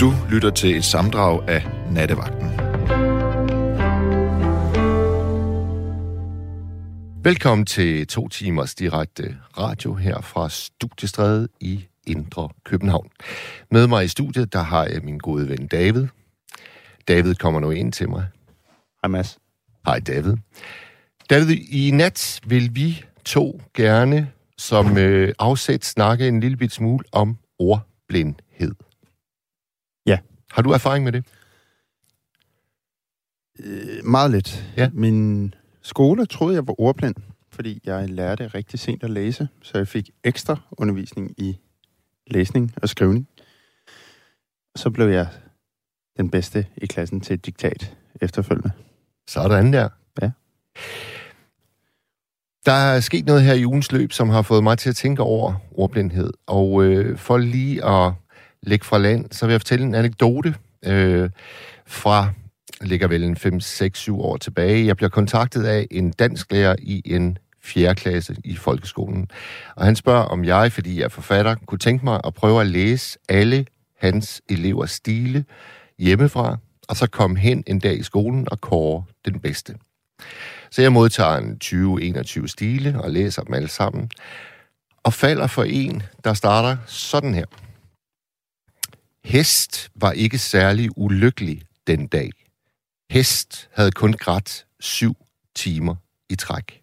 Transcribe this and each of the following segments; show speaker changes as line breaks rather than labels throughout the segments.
Du lytter til et samdrag af Nattevagten.
Velkommen til to timers direkte radio her fra Studiestræde i Indre København. Med mig i studiet, der har jeg min gode ven David. David kommer nu ind til mig.
Hej Mads.
Hej David. David, i nat vil vi to gerne som øh, afsæt snakke en lille bit smule om ordblindhed. Har du erfaring med det?
Øh, meget lidt.
Ja.
Min skole troede, jeg var ordblind, fordi jeg lærte rigtig sent at læse, så jeg fik ekstra undervisning i læsning og skrivning. Så blev jeg den bedste i klassen til et diktat efterfølgende.
Sådan der.
Ja.
Der er sket noget her i ugens løb, som har fået mig til at tænke over ordblindhed. Og øh, for lige at lægge fra land, så vil jeg fortælle en anekdote øh, fra, ligger vel en 5, 6, 7 år tilbage. Jeg bliver kontaktet af en dansk lærer i en 4. klasse i folkeskolen. Og han spørger, om jeg, fordi jeg er forfatter, kunne tænke mig at prøve at læse alle hans elevers stile hjemmefra, og så komme hen en dag i skolen og kåre den bedste. Så jeg modtager en 20-21 stile og læser dem alle sammen, og falder for en, der starter sådan her. Hest var ikke særlig ulykkelig den dag. Hest havde kun grædt syv timer i træk.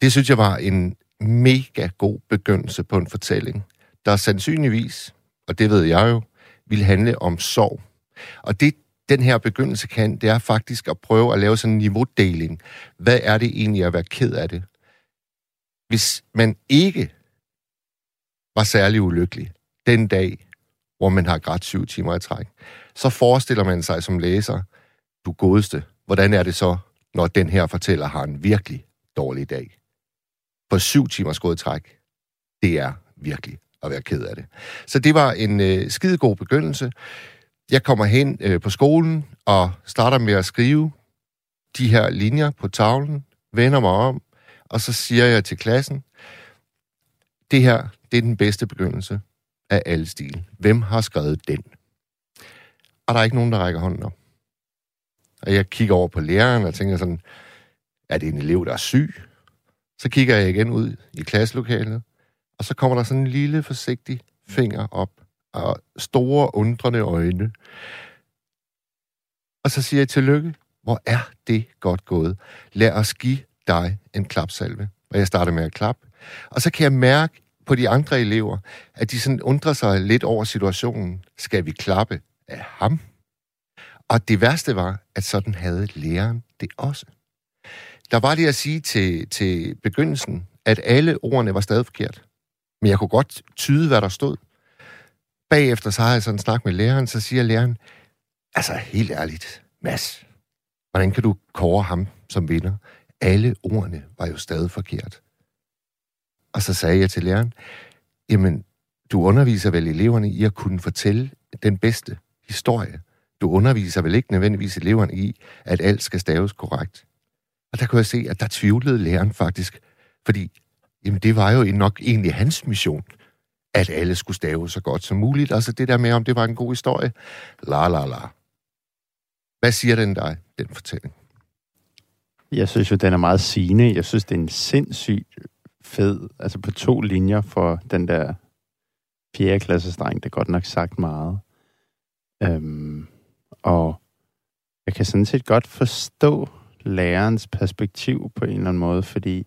Det synes jeg var en mega god begyndelse på en fortælling, der sandsynligvis, og det ved jeg jo, vil handle om sorg. Og det, den her begyndelse kan, det er faktisk at prøve at lave sådan en niveaudeling. Hvad er det egentlig at være ked af det? Hvis man ikke var særlig ulykkelig den dag, hvor man har grædt syv timer i træk, så forestiller man sig som læser, du godeste, hvordan er det så, når den her fortæller har en virkelig dårlig dag? For syv timers godtræk, træk, det er virkelig at være ked af det. Så det var en øh, skidegod begyndelse. Jeg kommer hen øh, på skolen og starter med at skrive de her linjer på tavlen, vender mig om, og så siger jeg til klassen, det her, det er den bedste begyndelse af alle stil. Hvem har skrevet den? Og der er ikke nogen, der rækker hånden op. Og jeg kigger over på læreren og tænker sådan, er det en elev, der er syg? Så kigger jeg igen ud i klasselokalet, og så kommer der sådan en lille, forsigtig finger op, og store, undrende øjne. Og så siger jeg tillykke. Hvor er det godt gået. Lad os give dig en klapsalve. Og jeg starter med at klappe. Og så kan jeg mærke på de andre elever, at de sådan undrer sig lidt over situationen. Skal vi klappe af ham? Og det værste var, at sådan havde læreren det også. Der var det at sige til, til begyndelsen, at alle ordene var stadig forkert. Men jeg kunne godt tyde, hvad der stod. Bagefter så har jeg sådan en snak med læreren, så siger læreren, altså helt ærligt, Mads, hvordan kan du kåre ham som vinder? Alle ordene var jo stadig forkert. Og så sagde jeg til læreren, jamen, du underviser vel eleverne i at kunne fortælle den bedste historie. Du underviser vel ikke nødvendigvis eleverne i, at alt skal staves korrekt. Og der kunne jeg se, at der tvivlede læreren faktisk, fordi jamen, det var jo nok egentlig hans mission, at alle skulle stave så godt som muligt. Altså det der med, om det var en god historie. La, la, la. Hvad siger den dig, den fortælling?
Jeg synes jo, den er meget sigende. Jeg synes, det er en sindssygt fed, altså på to linjer for den der 4. klasses dreng, det er godt nok sagt meget. Øhm, og jeg kan sådan set godt forstå lærerens perspektiv på en eller anden måde, fordi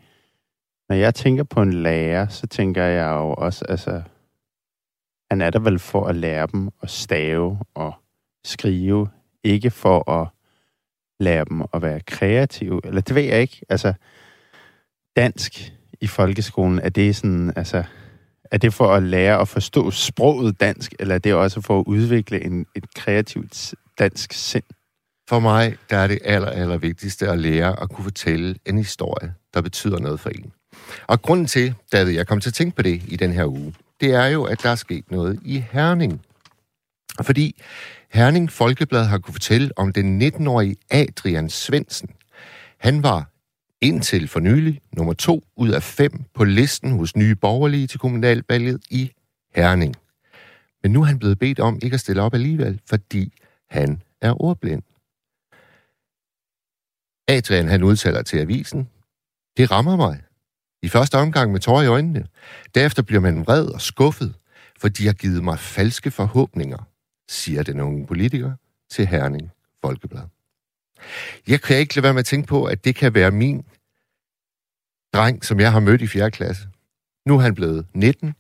når jeg tænker på en lærer, så tænker jeg jo også, altså, han er der vel for at lære dem at stave og skrive, ikke for at lære dem at være kreative, eller det ved jeg ikke, altså, dansk i folkeskolen, er det sådan, altså, er det for at lære at forstå sproget dansk, eller er det også for at udvikle en, et kreativt dansk sind?
For mig der er det aller, aller vigtigste at lære at kunne fortælle en historie, der betyder noget for en. Og grunden til, David, jeg kom til at tænke på det i den her uge, det er jo, at der er sket noget i Herning. Fordi Herning Folkeblad har kunne fortælle om den 19-årige Adrian Svensen. Han var indtil for nylig nummer to ud af fem på listen hos Nye Borgerlige til kommunalvalget i Herning. Men nu er han blevet bedt om ikke at stille op alligevel, fordi han er ordblind. Adrian han udtaler til avisen, det rammer mig. I første omgang med tårer i øjnene. Derefter bliver man vred og skuffet, for de har givet mig falske forhåbninger, siger den unge politiker til Herning Folkeblad. Jeg kan ikke lade være med at tænke på, at det kan være min dreng, som jeg har mødt i 4. klasse. Nu er han blevet 19,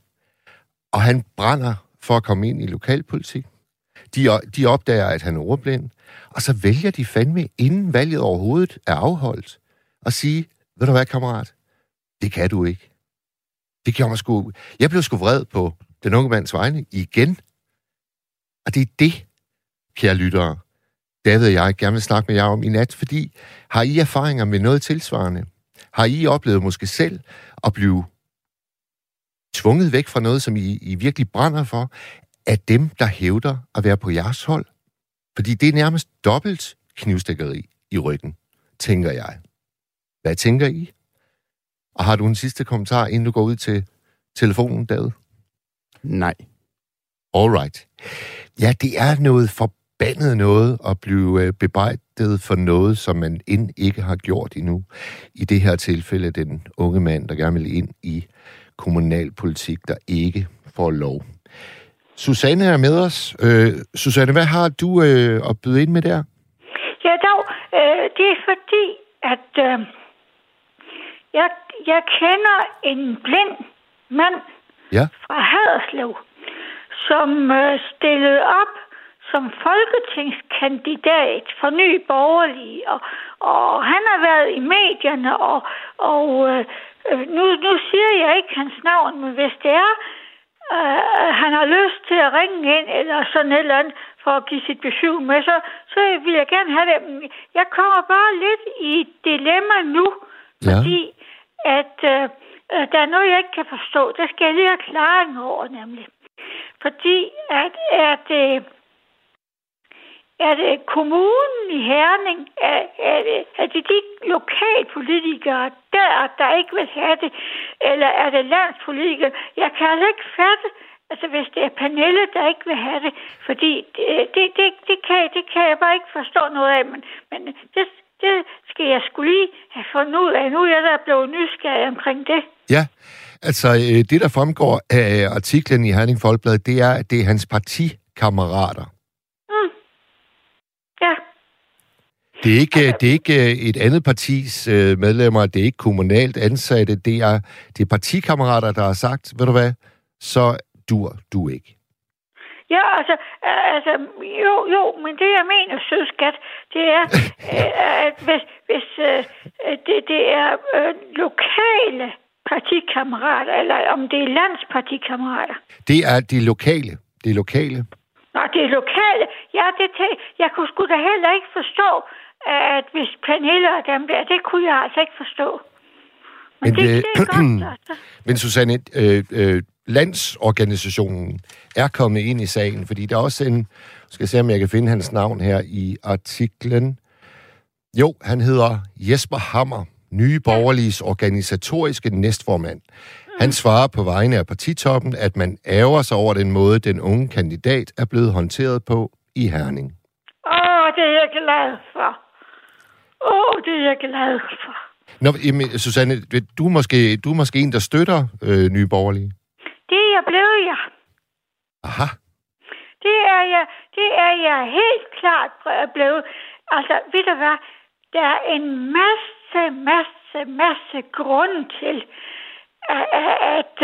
og han brænder for at komme ind i lokalpolitik. De, de opdager, at han er ordblind, og så vælger de fandme, inden valget overhovedet er afholdt, at sige, ved du hvad, kammerat, det kan du ikke. Det gjorde mig sgu... Jeg blev sgu vred på den unge mands vegne igen. Og det er det, kære lyttere, David og jeg gerne vil snakke med jer om i nat, fordi har I erfaringer med noget tilsvarende? Har I oplevet måske selv at blive tvunget væk fra noget, som I, I virkelig brænder for, af dem, der hævder at være på jeres hold? Fordi det er nærmest dobbelt knivstikkeri i ryggen, tænker jeg. Hvad tænker I? Og har du en sidste kommentar, inden du går ud til telefonen, David?
Nej.
All right. Ja, det er noget forbandet noget at blive øh, bebrejdet for noget, som man end ikke har gjort endnu. I det her tilfælde den unge mand, der gerne vil ind i kommunalpolitik, der ikke får lov. Susanne er med os. Øh, Susanne, hvad har du øh, at byde ind med der?
Ja, dog, øh, det er fordi, at øh, jeg, jeg kender en blind mand
ja.
fra Haderslev, som øh, stillede op som folketingskandidat for Ny Borgerlige, og, og han har været i medierne, og, og øh, nu, nu siger jeg ikke hans navn, men hvis det er, øh, han har lyst til at ringe ind, eller sådan et eller andet, for at give sit besøg med, så, så vil jeg gerne have det. Jeg kommer bare lidt i dilemma nu,
Ja.
fordi at øh, øh, der er noget, jeg ikke kan forstå. Det skal jeg lige have klaring over, nemlig. Fordi at er det, er det kommunen i Herning, er, er, det, er det de lokalpolitikere der, der ikke vil have det, eller er det landspolitikere? Jeg kan altså ikke fatte, altså hvis det er Pernille, der ikke vil have det, fordi det, det, det, det, kan, det kan jeg bare ikke forstå noget af, men, men det, det skal jeg skulle lige have fundet ud af. Nu er jeg der blevet nysgerrig omkring det.
Ja, altså øh, det, der fremgår af artiklen i Herning Folkeblad, det er, at det er hans partikammerater.
Mm. Ja.
Det er ikke, det er ikke øh, et andet partis øh, medlemmer, det er ikke kommunalt ansatte, det er, det er partikammerater, der har sagt, ved du hvad, så dur du ikke.
Ja, altså, altså, jo, jo, men det jeg mener, søskat, det er, øh, at hvis, hvis det, det er øh, lokale partikammerater, eller om det er landspartikammerater.
Det er de lokale. Det er lokale.
Nå, det er lokale. Ja, det tæ- jeg kunne sgu da heller ikke forstå, at hvis Pernille og dem der, det kunne jeg altså ikke forstå. Men,
Men
det,
det-
er godt, altså.
Men Susanne, øh, øh, landsorganisationen er kommet ind i sagen, fordi der er også en, skal jeg se om jeg kan finde hans navn her i artiklen. Jo, han hedder Jesper Hammer, Nye Borgerliges organisatoriske næstformand. Han svarer på vegne af partitoppen, at man ærger sig over den måde, den unge kandidat er blevet håndteret på i Herning.
Åh, det er jeg glad for. Åh, det er jeg glad for.
Nå, jamen, Susanne, du er måske, du er måske en, der støtter øh, Nye Borgerlige.
Det er jeg blevet, ja.
Aha.
Det er jeg, det er jeg helt klart blevet. Altså, ved du hvad? Der er en masse, masse, masse grund til, at, at,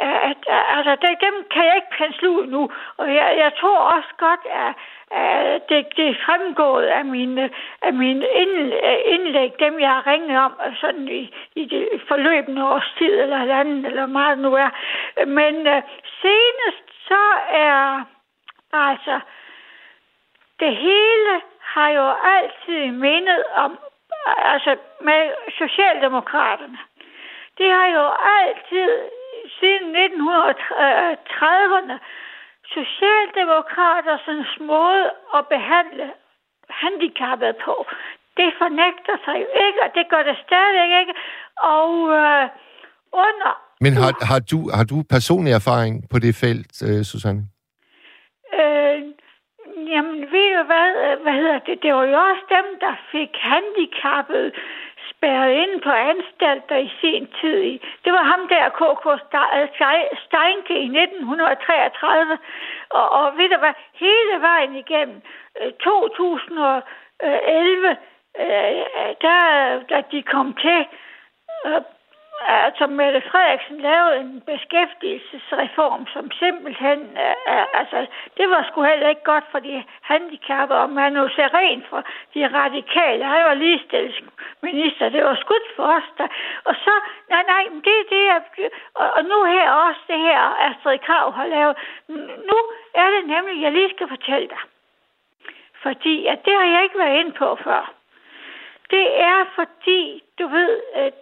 at, at altså, det, dem kan jeg ikke pensle ud nu. Og jeg, jeg tror også godt, at Øh, det, det er fremgået af mine, af mine øh, indlæg, dem jeg har ringet om, øh, sådan i, i det forløbende års tid, eller andet, eller meget nu er. Men øh, senest så er Altså, det hele har jo altid mindet om, altså med Socialdemokraterne. Det har jo altid, siden 1930'erne, Socialdemokraternes måde at behandle handicappede på, det fornægter sig jo ikke, og det gør det stadigvæk ikke. Og øh, under...
Men har, har, du, har du personlig erfaring på det felt, øh, Susanne?
Øh, jamen, ved du hvad, øh, hvad hedder det? Det var jo også dem, der fik handicappet spærret ind på anstalter i sin tid. Det var ham der, K.K. Steinke i 1933. Og, og ved du hvad, hele vejen igennem øh, 2011, øh, øh, der, da de kom til, altså Mette Frederiksen lavede en beskæftigelsesreform, som simpelthen, uh, altså, det var sgu heller ikke godt for de handicappede, og ser ren for de radikale. Han var ligestillingsminister, det var skudt for os der. Og så, nej, nej, det er det, jeg, og, og nu her også det her, Astrid Krav har lavet. Nu er det nemlig, jeg lige skal fortælle dig. Fordi, at det har jeg ikke været ind på før. Det er fordi, du ved, at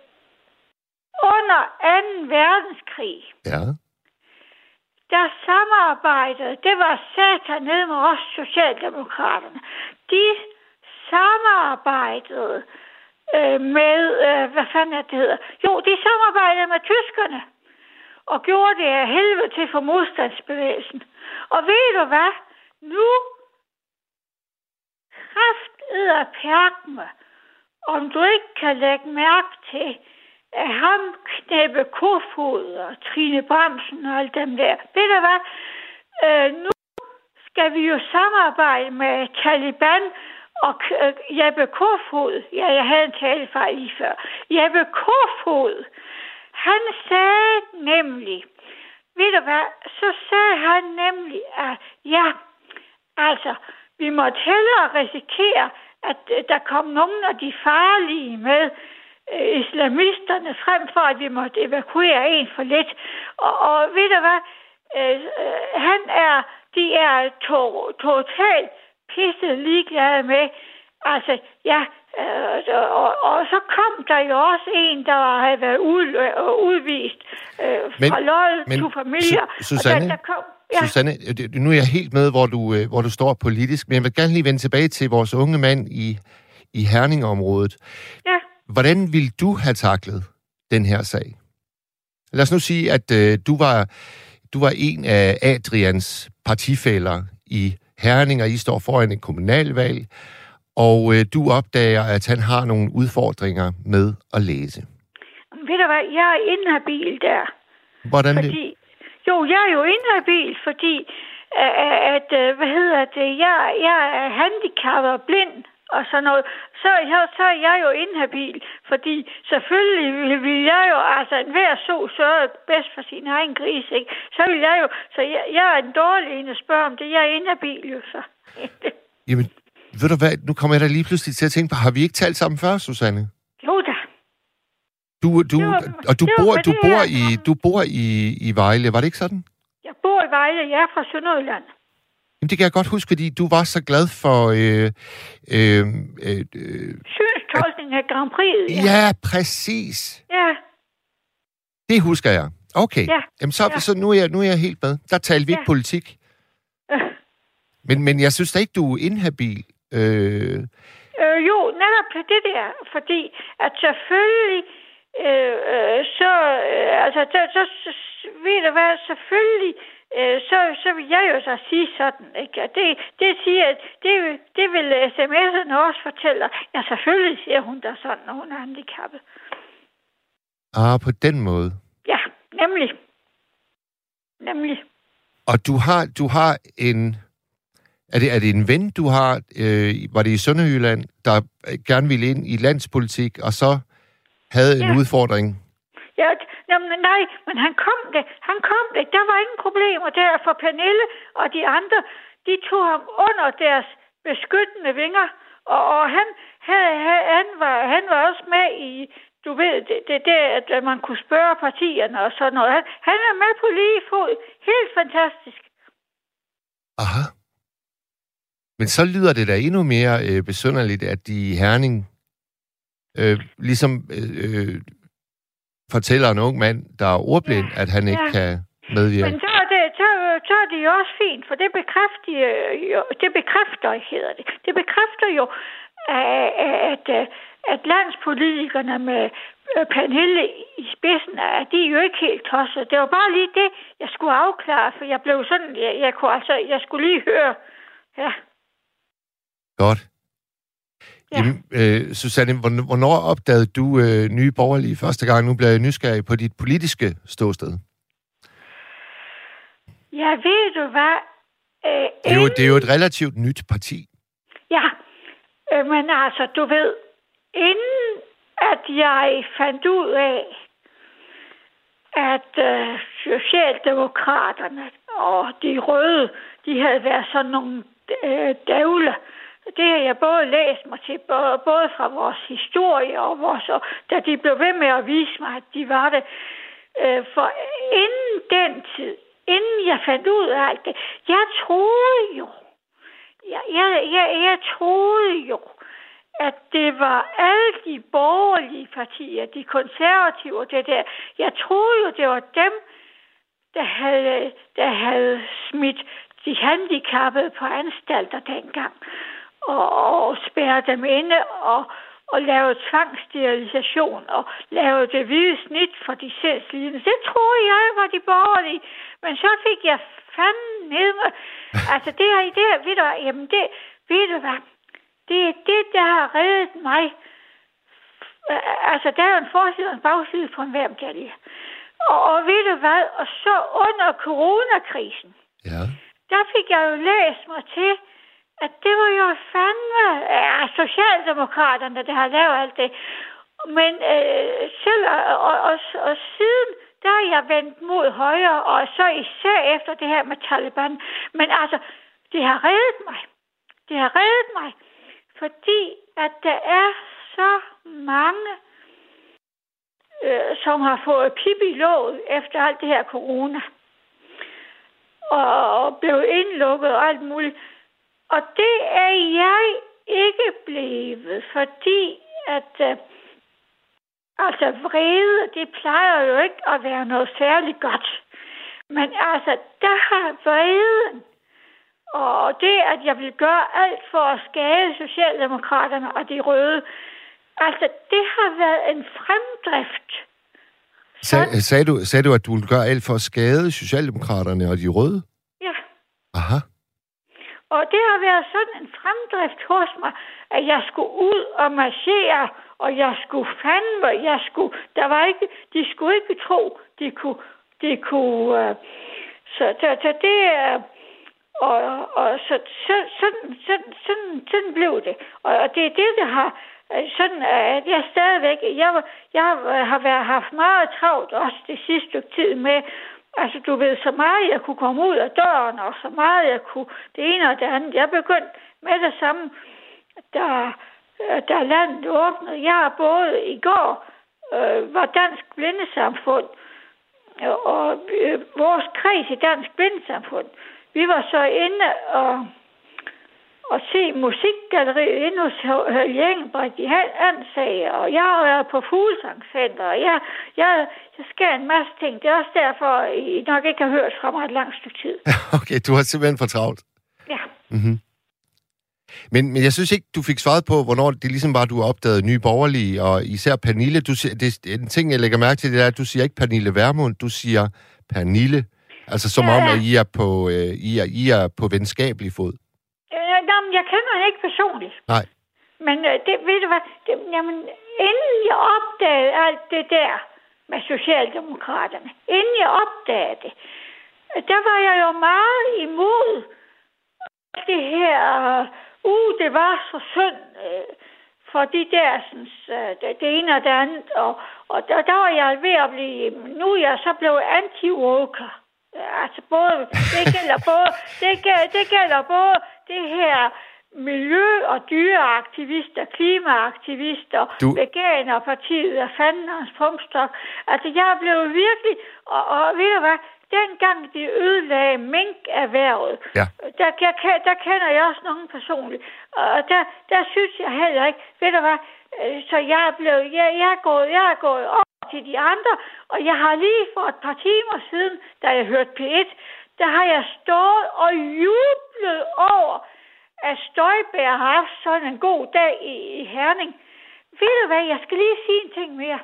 under 2. verdenskrig,
Ja.
der samarbejdede, det var satan ned med os Socialdemokraterne, de samarbejdede øh, med, øh, hvad fanden er det hedder? Jo, de samarbejdede med tyskerne og gjorde det af helvede til for modstandsbevægelsen. Og ved du hvad? Nu kraft perkme, om du ikke kan lægge mærke til, at ham, Knæppe Kofod og Trine Bremsen og alt dem der. Ved du hvad? Øh, nu skal vi jo samarbejde med Taliban og øh, Jeppe Kofod. Ja, jeg havde en talefejl lige før. Jeppe Kofod, han sagde nemlig, ved du hvad, så sagde han nemlig, at ja, altså, vi må hellere risikere, at der kom nogen af de farlige med, islamisterne, frem for at vi måtte evakuere en for lidt. Og, og ved du hvad? Øh, øh, han er, de er to, totalt pisse ligeglade med, altså, ja, øh, og, og så kom der jo også en, der havde været ud, øh, udvist øh,
Men-
fra
men
to Familia.
Su- Susanne?
Og der, der kom,
Ja. Susanne, nu er jeg helt med, hvor du, øh, hvor du står politisk, men jeg vil gerne lige vende tilbage til vores unge mand i, i Herningområdet.
ja.
Hvordan ville du have taklet den her sag? Lad os nu sige, at øh, du, var, du var en af Adrians partifælder i Herning, og I står foran en kommunalvalg, og øh, du opdager, at han har nogle udfordringer med at læse.
Ved du hvad, jeg er inhabil der.
Hvordan.
Fordi, jo, jeg er jo inhabil, fordi at, at øh, hvad hedder det, jeg, jeg er handicappet og blind og sådan noget. Så, jeg, så er jeg jo inhabil, fordi selvfølgelig vil, vil jeg jo, altså enhver så sørge bedst for sin egen gris, ikke? Så vil jeg jo, så jeg, jeg er en dårlig en at spørge om det. Jeg er inhabil jo så.
Jamen, ved du hvad, nu kommer jeg da lige pludselig til at tænke på, har vi ikke talt sammen før, Susanne?
jo da.
Du, du,
var-
og du bor, du bor,
her,
i, du bor i, i Vejle, var det ikke sådan?
Jeg bor i Vejle, jeg er fra Sønderjylland.
Jamen, det kan jeg godt huske, fordi du var så glad for... Øh, øh, øh, øh,
Synstolkning af Grand Prix.
ja, præcis.
Ja,
Det husker jeg. Okay.
Ja,
Jamen, så,
ja.
så nu, er jeg, nu er jeg helt med. Der talte vi
Ja.
ikke politik. Men, men jeg synes da ikke, du er inhabil. Øh,
Øh, jo, netop det der, fordi at selvfølgelig, øh, øh, så, øh, altså, så, så, så, ved du hvad, selvfølgelig, øh, så, så vil jeg jo så sige sådan, ikke? Og det, det siger, at det, det vil sms'erne også fortælle. Ja, selvfølgelig siger hun da sådan, når hun er handicappet.
ah, på den måde.
Ja, nemlig. Nemlig.
Og du har, du har en... Er det, er det en ven, du har, øh, var det i Sønderjylland, der øh, gerne ville ind i landspolitik, og så havde en
Ja.
udfordring?
Ja, jamen, nej, men han kom det. Han kom det. Der var ingen problemer der for Pernille og de andre. De tog ham under deres beskyttende vinger. Og, og han, han, han, var, han var også med i, du ved, det, det, det at man kunne spørge partierne og sådan noget. Han, han er med på lige fod. Helt fantastisk.
Aha. Men så lyder det da endnu mere øh, besynderligt, at de i Herning øh, ligesom øh, øh, fortæller en ung mand, der er ordblind,
Ja,
at han ikke
ja.
kan medvirke.
Men så er det, så, så er det jo også fint, for det bekræfter jo, det bekræfter, hedder det. Det bekræfter jo, at, at, at landspolitikerne med øh, Pernille i spidsen, at de er jo ikke helt tosset. Det var bare lige det, jeg skulle afklare, for jeg blev sådan, jeg, jeg kunne altså, jeg skulle lige høre, ja.
Godt.
Ja.
Jamen, øh, Susanne, hvorn- hvornår opdagede du øh, nye borgerlige første gang? Nu bliver jeg nysgerrig på dit politiske ståsted.
Ja, ved du hvad? Øh,
Det er, jo, det er jo et relativt nyt parti.
Ja, øh, men altså, du ved, inden at jeg fandt ud af, at øh, Socialdemokraterne og de røde, de havde været sådan nogle øh, dævle. Det har jeg både læst mig til, både, både fra vores historie og vores, og da de blev ved med at vise mig, at de var det. Øh, for inden den tid, inden jeg fandt ud af alt det, jeg troede jo, jeg, jeg, jeg, jeg troede jo, at det var alle de borgerlige partier, de konservative og det der. Jeg troede jo, det var dem, der havde, der havde smidt de handicappede på anstalter dengang. Og, og spærret dem inde og, og lavet tvangssterilisation og lavet det hvide snit for de sindslidende. Det troede jeg var de borgerlige. Men så fik jeg fanden ned med... Altså det her, her, ved du jamen det, ved du hvad, det er det, der har reddet mig. Altså, der er jo en forside og en bagside på en hver medalje. Og, og ved du hvad, og så under coronakrisen,
Ja.
der fik jeg jo læst mig til, at det var jo fandme ja, Socialdemokraterne, der har lavet alt det. Men øh, selv og, og, og, og siden, der er jeg vendt mod højre, og så især efter det her med Taliban. Men altså, det har reddet mig. Det har reddet mig, fordi at der er så mange, øh, som har fået pip i låget efter alt det her corona. Og, og indlukket og alt muligt. Og det er jeg ikke blevet, fordi at øh, altså vrede, det plejer jo ikke at være noget særligt godt. Men altså, der har vreden, og det, at jeg vil gøre alt for at skade Socialdemokraterne og de røde, altså, det har været en fremdrift.
Sag, sagde, du, sagde du, at du ville gøre alt for at skade Socialdemokraterne og de røde?
Ja.
Aha.
Og det har været sådan en fremdrift hos mig, at jeg skulle ud og marchere, og jeg skulle fandme, jeg skulle, der var ikke, de skulle ikke tro, de kunne, de kunne, øh, så, så, så det er, og, og så, så, sådan, sådan, sådan, sådan blev det. Og, og det er det, der har, øh, sådan at jeg stadigvæk, jeg, var- jeg har været, haft meget travlt også det sidste stykke tid med, altså du ved, så meget jeg kunne komme ud af døren, og så meget jeg kunne det ene og det andet. Jeg begyndte med det samme, da, da landet åbnede. Jeg har både i går øh, var Dansk Blindesamfund, og, og øh, vores kreds i Dansk Blindesamfund, vi var så inde og, og se musikgalleriet inde hos Hølge Engelbrecht i Ansager, og jeg har været på Fuglsangscenter, og jeg, jeg, jeg skal en masse ting. Det er også derfor, I nok ikke har hørt fra mig et langt stykke tid.
Okay, du har simpelthen for travlt.
Ja.
Mm-hmm. Men, men jeg synes ikke, du fik svaret på, hvornår det ligesom var, du opdagede nye borgerlige, og især Pernille. Du, det, en ting, jeg lægger mærke til, det er, at du siger ikke Pernille Vermund, du siger Pernille. Altså som
Ja,
om,
ja.
at I er på, øh, I er, I er på venskabelig fod.
Øh, jeg kender hende ikke personligt.
Nej.
Men øh, det, ved du hvad, det, jamen, inden jeg opdagede alt det der med Socialdemokraterne, inden jeg opdagede det, øh, der var jeg jo meget imod det her, uh, det var så synd øh, for de der, sådan, øh, det, det ene og det andet, og, og der, der var jeg ved at blive, nu er jeg så blevet anti-woker. Altså både, det gælder både, det gælder, det gælder både det her miljø- og dyreaktivister, klimaaktivister,
Du-
du... veganerpartiet og fanden og hans pumpstok. Altså, jeg er blevet virkelig... Og, og ved du hvad? Dengang de ødelagde minkerhvervet,
Ja.
der, jeg, der kender jeg også nogen personligt. Og der, der synes jeg heller ikke... Ved du hvad? Øh, Så jeg er blevet... Jeg, jeg, er gået, jeg er gået til de andre, og jeg har lige for et par timer siden, da jeg hørte P1, der har jeg stået og jublet over, at Støjbær har haft sådan en god dag i, i Herning. Ved du hvad, jeg skal lige sige en ting mere.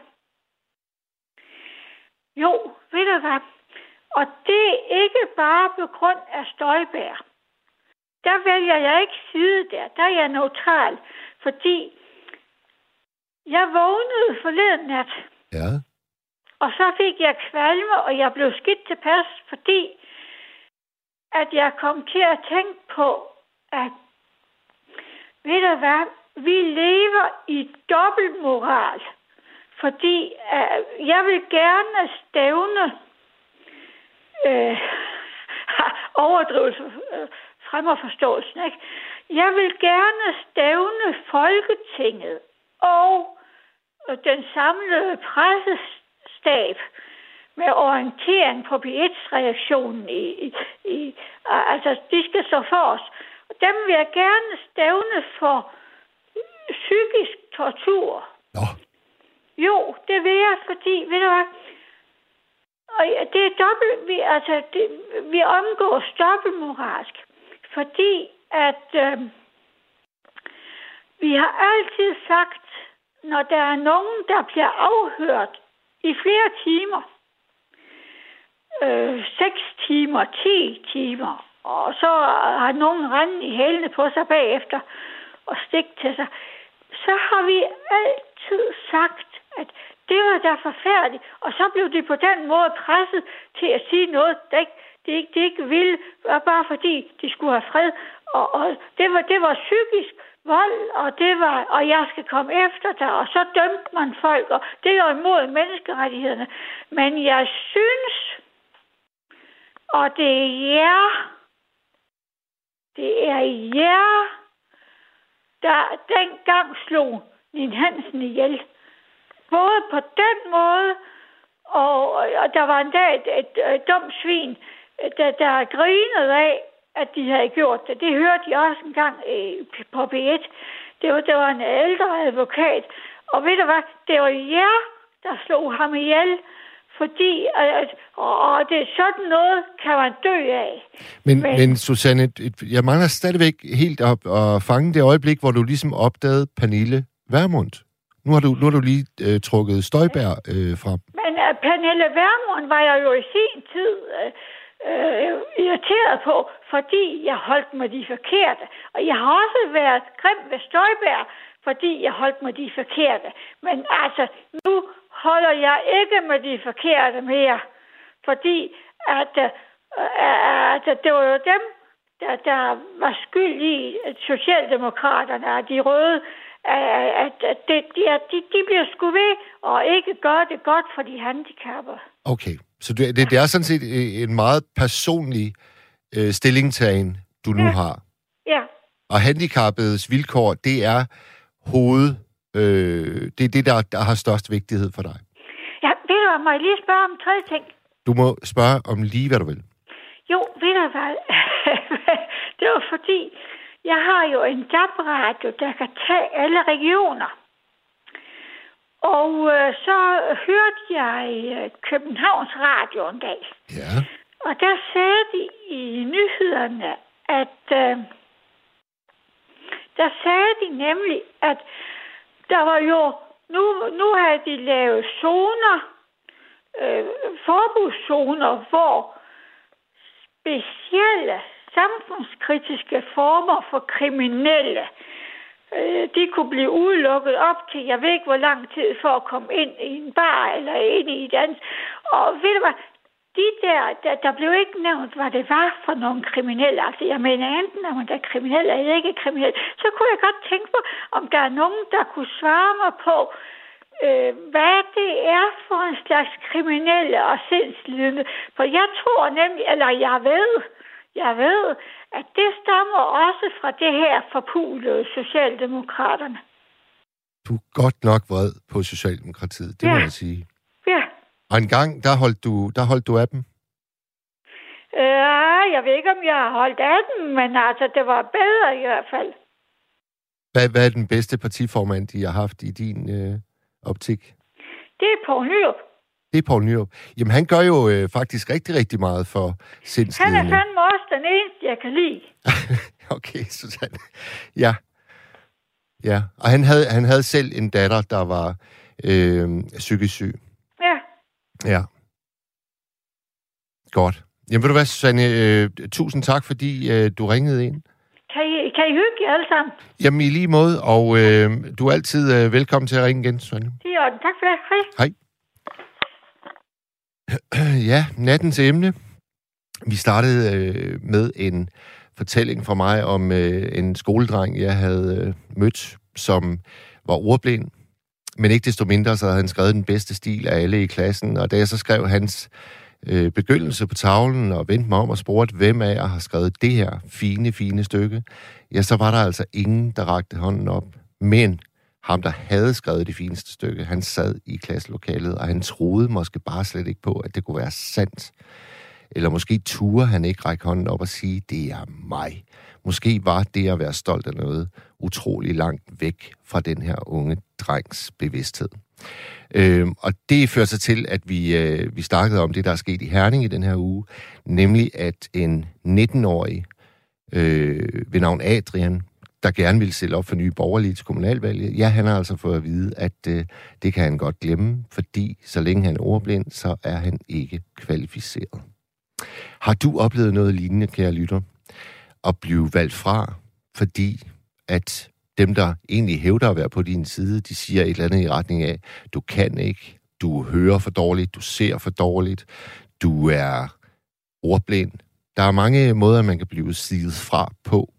Jo, ved du hvad, og det er ikke bare på grund af Støjbær. der vælger jeg ikke side der. Der er jeg neutral, fordi jeg vågnede forleden nat,
Ja.
og så fik jeg kvalme, og jeg blev skidt tilpas, fordi at jeg kom til at tænke på, at ved du hvad, vi lever i dobbeltmoral. Fordi uh, jeg vil gerne stævne øh, overdrivelse øh, og forståelsen. Ikke? Jeg vil gerne stævne Folketinget og den samlede pressestab med orientering på P1-reaktionen i, i, i, altså de skal så for os. Og dem vil jeg gerne stævne for psykisk tortur.
Nå,
Jo, det vil jeg, fordi, ved du hvad, og det er dobbelt, vi, altså, det, vi omgås dobbeltmoralsk, fordi at øh, vi har altid sagt, når der er nogen, der bliver afhørt i flere timer, øh, 6 timer, 10 timer, og så har nogen rendt i hælene på sig bagefter og stik til sig, så har vi altid sagt, at det var da forfærdeligt. Og så blev de på den måde presset til at sige noget, der ikke, de, ikke, de ikke ville, bare fordi de skulle have fred. Og, og det, var, det var psykisk vold, og det var, og jeg skal komme efter dig, og så dømte man folk, og det er jo imod menneskerettighederne. Men jeg synes, og det er jer, det er jer, der dengang slog Nien Hansen ihjel. Både på den måde, og, og der var endda et, et, et dumt svin, der, der grinede af, at de havde gjort det. Det hørte jeg også engang øh, på B1. Det var, det var en ældre advokat. Og ved du hvad, det var jer, der slog ham ihjel, fordi at, og det sådan noget kan man dø af.
men,
Men-
men Susanne, jeg mangler stadigvæk helt op at fange det øjeblik, hvor du ligesom opdagede Pernille Vermund. Nu har du, nu har du lige øh, trukket Støjbær øh, frem.
Men uh, Pernille Vermund var jeg jo i sin tid uh, øh, irriteret på, fordi jeg holdt mig de forkerte. Og jeg har også været grim ved Støjbær, fordi jeg holdt mig de forkerte. Men altså, nu holder jeg ikke med de forkerte mere. Fordi at, øh, at, at det var jo dem, der, der var skyld i at Socialdemokraterne og de røde, at, at, det, de, de, de bliver sgu ved og ikke gør det godt for de handicappede.
Okay, så det, det, det er sådan set øh, en meget personlig øh, stillingtagen, du nu
Ja.
har.
Ja,
Og handicappedes vilkår, det er hoved... Øh, det er det, der, der har størst vigtighed for dig.
ja ved du hvad, må jeg lige spørge om tredje ting?
Du må spørge om lige, hvad du vil.
Jo, ved du hvad, det var fordi, jeg har jo en DAB-radio, der kan tage alle regioner. Og øh, så hørte jeg øh, Københavns Radio en dag.
Ja.
Og der sagde de i nyhederne, at øh, der sagde de nemlig, at der var jo, nu, nu havde de lavet zoner, øh, forbudszoner, hvor specielle samfundskritiske former for kriminelle, øh, Øh, de kunne blive udelukket op til, jeg ved ikke hvor lang tid, for at komme ind i en bar eller ind i et andet. Og ved du hvad, de der, der, der blev ikke nævnt, hvad det var for nogle kriminelle. Altså, jeg mener, enten er man da kriminel eller ikke kriminel. Så kunne jeg godt tænke på, om der er nogen, der kunne svare mig på, øh, hvad det er for en slags kriminelle og sindslidende. For jeg tror nemlig, eller jeg ved, jeg ved, at det stammer også fra det her forpulede Socialdemokraterne.
Du er godt nok vred på Socialdemokratiet, det ja. må jeg sige.
Ja.
Og en gang, der holdt du, der holdt du af dem.
Ja, jeg ved ikke, om jeg har holdt af den, men altså, det var bedre i hvert fald.
Hvad, hvad er den bedste partiformand, de har haft i din øh, optik?
Det er på Nyrup.
Det er Poul Nyrup. Jamen, han gør jo øh, faktisk rigtig, rigtig meget for
Han er
sindslidende.
fandme den eneste, jeg kan lide.
Okay, Susanne. Ja. Ja, og han havde, han havde selv en datter, der var øh, psykisk syg.
Ja,
Ja. Godt. Jamen, ved du hvad, Susanne, øh, tusind tak, fordi øh, du ringede ind.
kan I hygge jer alle sammen?
Jamen i lige måde, og øh, du er altid øh, velkommen til at ringe igen, Sonja.
Det er i orden. Tak for det. Hej.
Hej. Ja, nattens emne. Vi startede øh, med en fortælling fra mig om øh, en skoledreng, jeg havde øh, mødt, som var ordblind. Men ikke desto mindre, så havde han skrevet den bedste stil af alle i klassen. Og da jeg så skrev hans øh, begyndelse på tavlen og vendte mig om og spurgte, hvem af jer har skrevet det her fine, fine stykke, ja, så var der altså ingen, der rakte hånden op. Men ham, der havde skrevet det fineste stykke, han sad i klasselokalet, og han troede måske bare slet ikke på, at det kunne være sandt. Eller måske turde han ikke række hånden op og sige, det er mig. Måske var det at være stolt af noget utrolig langt væk fra den her unge drengs bevidsthed. Øhm, og det fører sig til, at vi, øh, vi snakkede om det, der er sket i Herning i den her uge, nemlig at en 19-årig øh, ved navn Adrian, der gerne ville stille op for nye borgerlige til kommunalvalget, ja, han har altså fået at vide, at øh, det kan han godt glemme, fordi så længe han er ordblind, så er han ikke kvalificeret. Har du oplevet noget lignende, kære lytter? At blive valgt fra, fordi at dem, der egentlig hævder at være på din side, de siger et eller andet i retning af, du kan ikke, du hører for dårligt, du ser for dårligt, du er ordblind. Der er mange måder, man kan blive sidet fra på.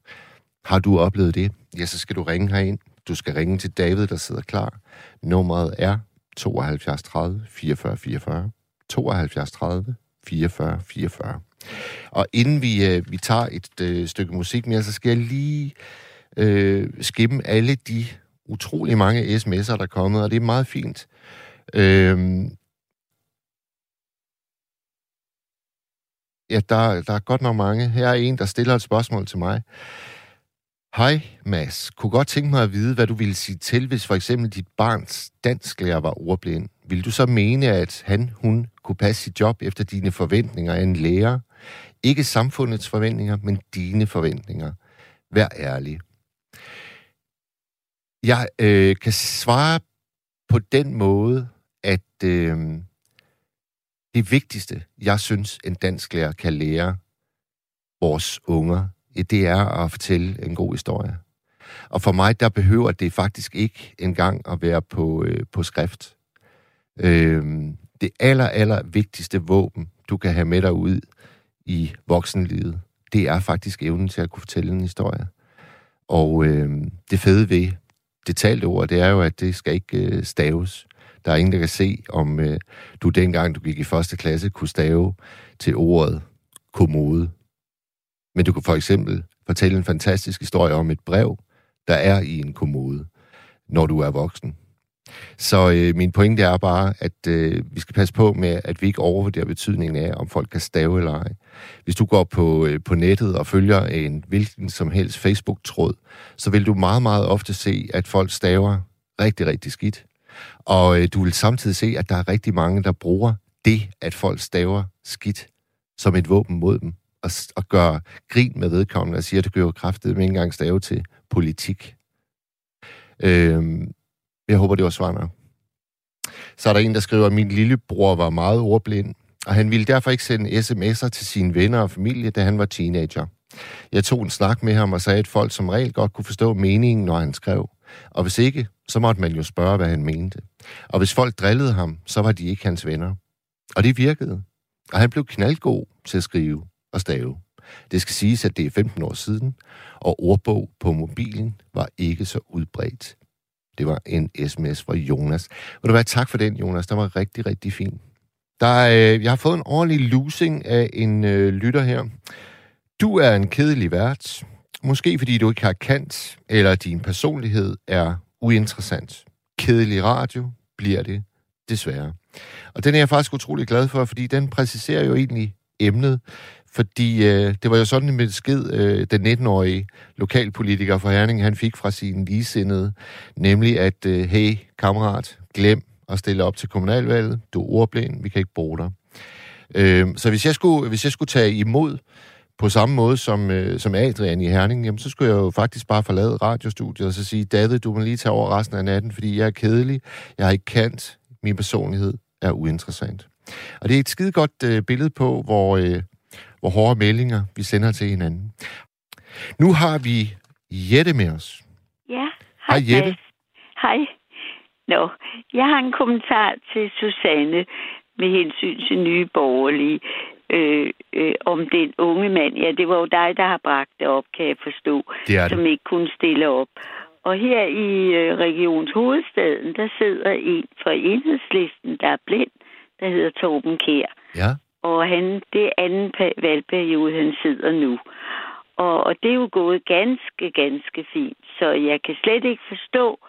Har du oplevet det? Ja, så skal du ringe herind. Du skal ringe til David, der sidder klar. Nummeret er 72 30 44 44. 72 30 44 44. Og inden vi, øh, vi tager et øh, stykke musik mere, så skal jeg lige øh, skimme alle de utrolig mange sms'er, der er kommet, og det er meget fint. Øh, ja, der, der er godt nok mange. Her er en, der stiller et spørgsmål til mig. Hej, Mads. Kunne godt tænke mig at vide, hvad du ville sige til, hvis for eksempel dit barns dansklærer var ordblind. Vil du så mene, at han, hun kunne passe sit job efter dine forventninger af en lærer? Ikke samfundets forventninger, men dine forventninger. Vær ærlig. Jeg øh, kan svare på den måde, at øh, det vigtigste, jeg synes, en dansklærer kan lære vores unger, det er at fortælle en god historie. Og for mig, der behøver det faktisk ikke engang at være på, øh, på skrift. Øh, det aller, aller vigtigste våben, du kan have med dig ud i voksenlivet, det er faktisk evnen til at kunne fortælle en historie. Og øh, det fede ved det talte ord, det er jo, at det skal ikke øh, staves. Der er ingen, der kan se, om øh, du dengang, du gik i første klasse, kunne stave til ordet kommode. Men du kan for eksempel fortælle en fantastisk historie om et brev, der er i en kommode, når du er voksen. Så øh, min pointe er bare, at øh, vi skal passe på med, at vi ikke overvurderer betydningen af, om folk kan stave eller ej. Hvis du går på, øh, på nettet og følger en hvilken som helst Facebook-tråd, så vil du meget, meget ofte se, at folk staver rigtig, rigtig skidt. Og øh, du vil samtidig se, at der er rigtig mange, der bruger det, at folk staver skidt, som et våben mod dem, og, og gøre grin med vedkommende og siger, at det gør jo kraftet med engang stave til politik. Øh, jeg håber, det var svar nok. Så er der en, der skriver, at min lillebror var meget ordblind, og han ville derfor ikke sende sms'er til sine venner og familie, da han var teenager. Jeg tog en snak med ham og sagde, at folk som regel godt kunne forstå meningen, når han skrev. Og hvis ikke, så måtte man jo spørge, hvad han mente. Og hvis folk drillede ham, så var de ikke hans venner. Og det virkede. Og han blev knaldgod til at skrive at stave. Det skal siges, at det er 15 år siden, og ordbog på mobilen var ikke så udbredt. Det var en sms fra Jonas. Vil du være tak for den, Jonas. Der var rigtig, rigtig fin. Der er, øh, jeg har fået en ordentlig losing af en øh, lytter her. Du er en kedelig vært. Måske fordi du ikke har kant, eller din personlighed er uinteressant. Kedelig radio bliver det, desværre. Og den er jeg faktisk utrolig glad for, fordi den præciserer jo egentlig emnet. Fordi øh, det var jo sådan en besked, øh, den 19-årige lokalpolitiker fra Herning, han fik fra sin ligesindede, nemlig at, øh, hey kammerat, glem at stille op til kommunalvalget, du er ordblind, vi kan ikke bruge dig. Øh, så hvis jeg, skulle, hvis jeg skulle tage imod på samme måde som, øh, som Adrian i Herning, jamen, så skulle jeg jo faktisk bare forlade radiostudiet og så sige, David, du må lige tage over resten af natten, fordi jeg er kedelig, jeg har ikke kendt, min personlighed er uinteressant. Og det er et skide godt øh, billede på, hvor, øh, hvor hårde meldinger vi sender til hinanden. Nu har vi Jette med os.
Ja,
Hej, Jette.
Mads. Hej. Nå, jeg har en kommentar til Susanne med hensyn til nye borgerlige. Øh, øh, om den unge mand. Ja, det var jo dig, der har bragt det op, kan jeg forstå.
Det er det.
Som ikke kunne stille op. Og her i øh, regionens hovedstaden, der sidder en fra enhedslisten, der er blind, der hedder Torben Kær.
Ja.
Og han, det er anden valgperiode, han sidder nu. Og, og det er jo gået ganske, ganske fint. Så jeg kan slet ikke forstå,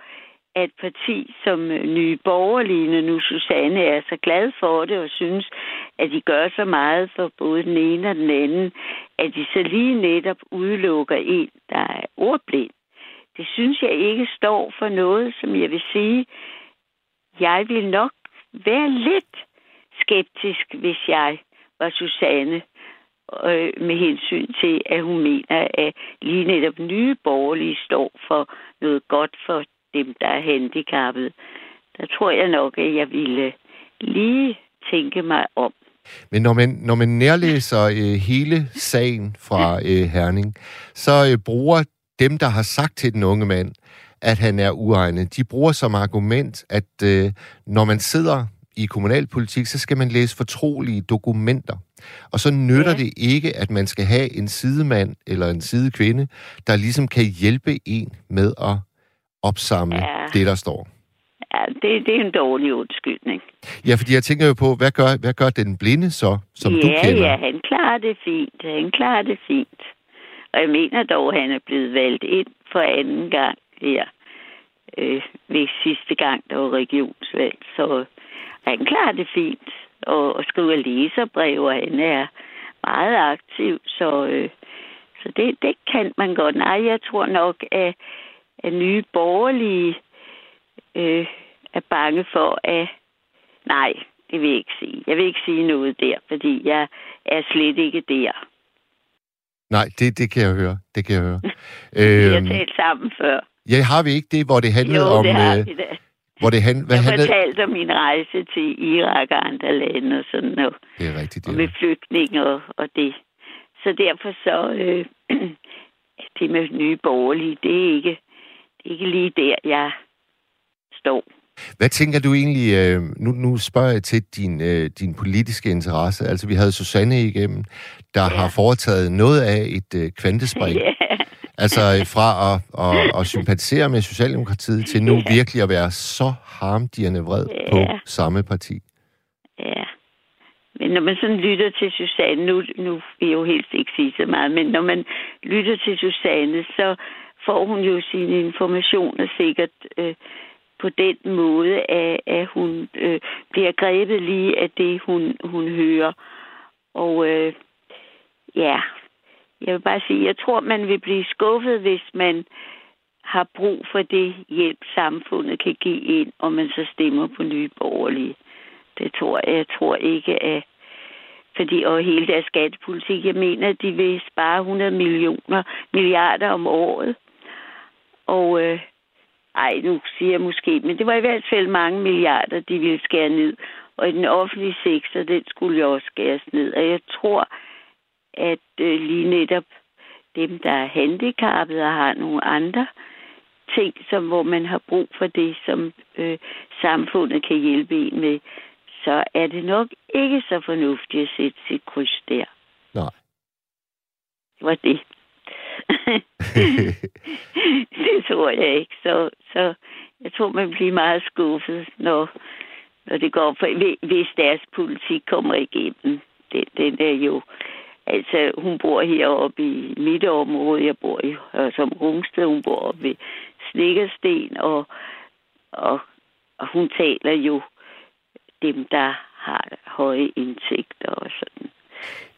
at parti som øh, Nye Borgerlige, nu Susanne er så glad for det og synes, at de gør så meget for både den ene og den anden, at de så lige netop udelukker en, der er ordblind. Det synes jeg ikke står for noget, som jeg vil sige, jeg vil nok være lidt skeptisk, hvis jeg var Susanne, øh, med hensyn til, at hun mener, at lige netop nye borgerlige står for noget godt for dem, der er handicappede. Der tror jeg nok, at jeg ville lige tænke mig om.
Men når man, når man nærlæser øh, hele sagen fra øh, Herning, så øh, bruger dem, der har sagt til den unge mand, at han er uegnet, de bruger som argument, at øh, når man sidder i kommunalpolitik, så skal man læse fortrolige dokumenter. Og så nytter
Ja.
det ikke, at man skal have en sidemand eller en sidekvinde, der ligesom kan hjælpe en med at opsamle
Ja.
det, der står.
Ja, det, det er en dårlig undskyldning.
Ja, fordi jeg tænker jo på, hvad gør, hvad gør den blinde så, som
ja,
du kender?
Ja, han klarer det fint. Han klarer det fint. Og jeg mener dog, at han er blevet valgt ind for anden gang her. Øh, ved sidste gang, der var regionsvalg. Så han klarer det fint. Og, og skriver læserbrev, og han er meget aktiv. Så, øh, så det, det kan man godt. Nej, jeg tror nok, at, at nye borgerlige øh, er bange for, at... Nej, det vil jeg ikke sige. Jeg vil ikke sige noget der, fordi jeg er slet ikke der.
Nej, det, det kan jeg høre. Det kan jeg høre.
Vi har
øhm,
talt sammen før.
ja, har vi ikke det, hvor det handlede
Jo,
om...
det har
øh,
vi da.
Hvor det han, hvad
Jeg
handlede...
fortalte om min rejse til Irak og andre lande og sådan noget.
Det er rigtigt, det
med
er.
flygtninge og, og det. Så derfor så... Øh, det med nye borgerlige, det er ikke, det er ikke lige der, jeg står.
Hvad tænker du egentlig... Øh, nu, nu spørger jeg til din, øh, din politiske interesse. Altså, vi havde Susanne igennem, der
Ja.
har foretaget noget af et øh, kvantespring.
Ja,
Altså fra at, at, at sympatisere med Socialdemokratiet til nu
Ja.
virkelig at være så harmdirrende vred på
Ja.
samme parti.
ja. Men når man sådan lytter til Susanne, nu, nu vil jeg jo helst ikke sige så meget, men når man lytter til Susanne, så får hun jo sine informationer sikkert øh, på den måde, at, at hun øh, bliver grebet lige af det, hun, hun hører. Og øh, ja, jeg vil bare sige, jeg tror, man vil blive skuffet, hvis man har brug for det hjælp, samfundet kan give ind, og man så stemmer på nye borgerlige. Det tror jeg. Jeg tror ikke, at fordi og hele deres skattepolitik, jeg mener, at de vil spare 100 millioner, milliarder om året. Og øh, ej, nu siger jeg måske, men det var i hvert fald mange milliarder, de ville skære ned. Og i den offentlige sektor, den skulle jo også skæres ned. Og jeg tror, at øh, lige netop dem, der er handicappede og har nogle andre ting, som, hvor man har brug for det, som øh, samfundet kan hjælpe en med, så er det nok ikke så fornuftigt at sætte sit kryds der.
Nej.
Det var det. det tror jeg ikke. Så, så jeg tror, man bliver meget skuffet, når, når det går for, hvis deres politik kommer igennem. Den, den er jo... Altså, hun bor heroppe i mit område. Jeg bor i som Rungsted. Hun bor oppe ved Snikkersten, og, og, og hun taler jo dem, der har høje indtægter og sådan.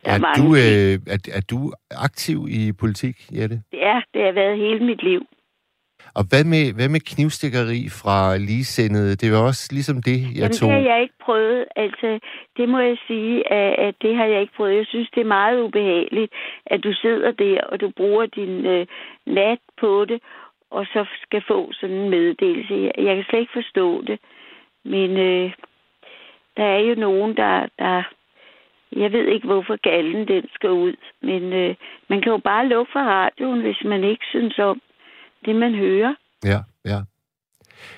Der
Er
mange
du, øh, er, er du aktiv i politik, Jette?
Ja, det har været hele mit liv.
Og hvad med, hvad med knivstikkeri fra ligesindede? Det var også ligesom det, jeg
Jamen,
tog.
det har jeg ikke prøvet. Altså, det må jeg sige, at, at det har jeg ikke prøvet. Jeg synes, det er meget ubehageligt, at du sidder der, og du bruger din øh, nat på det, og så skal få sådan en meddelelse. Jeg, jeg kan slet ikke forstå det. Men øh, der er jo nogen, der, der... Jeg ved ikke, hvorfor gallen den skal ud. Men øh, man kan jo bare lukke for radioen, hvis man ikke synes om, det, man hører.
Ja, ja.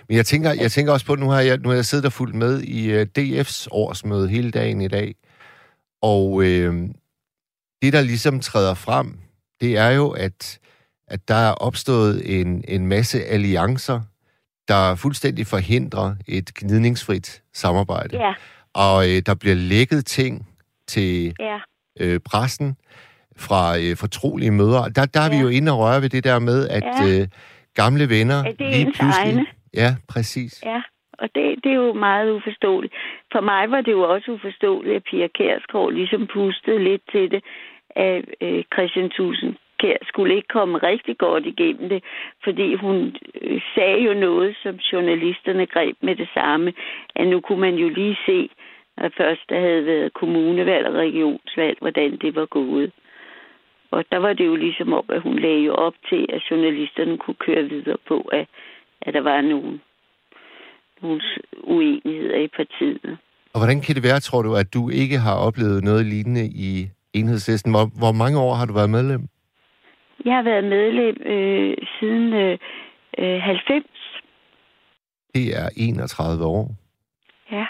Men jeg tænker, jeg tænker også på, nu har jeg, nu har jeg siddet og fulgt med i uh, DF's årsmøde hele dagen i dag, og øh, det, der ligesom træder frem, det er jo, at, at der er opstået en, en masse alliancer, der fuldstændig forhindrer et gnidningsfrit samarbejde.
Ja,
Og øh, der bliver lækket ting til
ja,
øh, pressen fra øh, fortrolige møder. Der, der er vi
Ja.
jo inde og røre ved det der med, at
Ja.
øh, gamle venner
At det er
lige pludselig...
egne.
Ja, præcis.
ja. Og det, det er jo meget uforståeligt. For mig var det jo også uforståeligt, at Pia Kærsgaard ligesom pustede lidt til det, at øh, Christian Tusen Kjær skulle ikke komme rigtig godt igennem det, fordi hun øh, sagde jo noget, som journalisterne greb med det samme, at nu kunne man jo lige se, når først der havde været kommunevalg og regionsvalg, hvordan det var gået. Og der var det jo ligesom op, at hun lagde jo op til, at journalisterne kunne køre videre på, at, at der var nogle, nogle uenigheder i partiet.
Og hvordan kan det være, tror du, at du ikke har oplevet noget lignende i enhedslisten? Hvor, hvor mange år har du været medlem?
Jeg har været medlem øh, siden øh, øh, 90.
Det er 31 år.
Ja.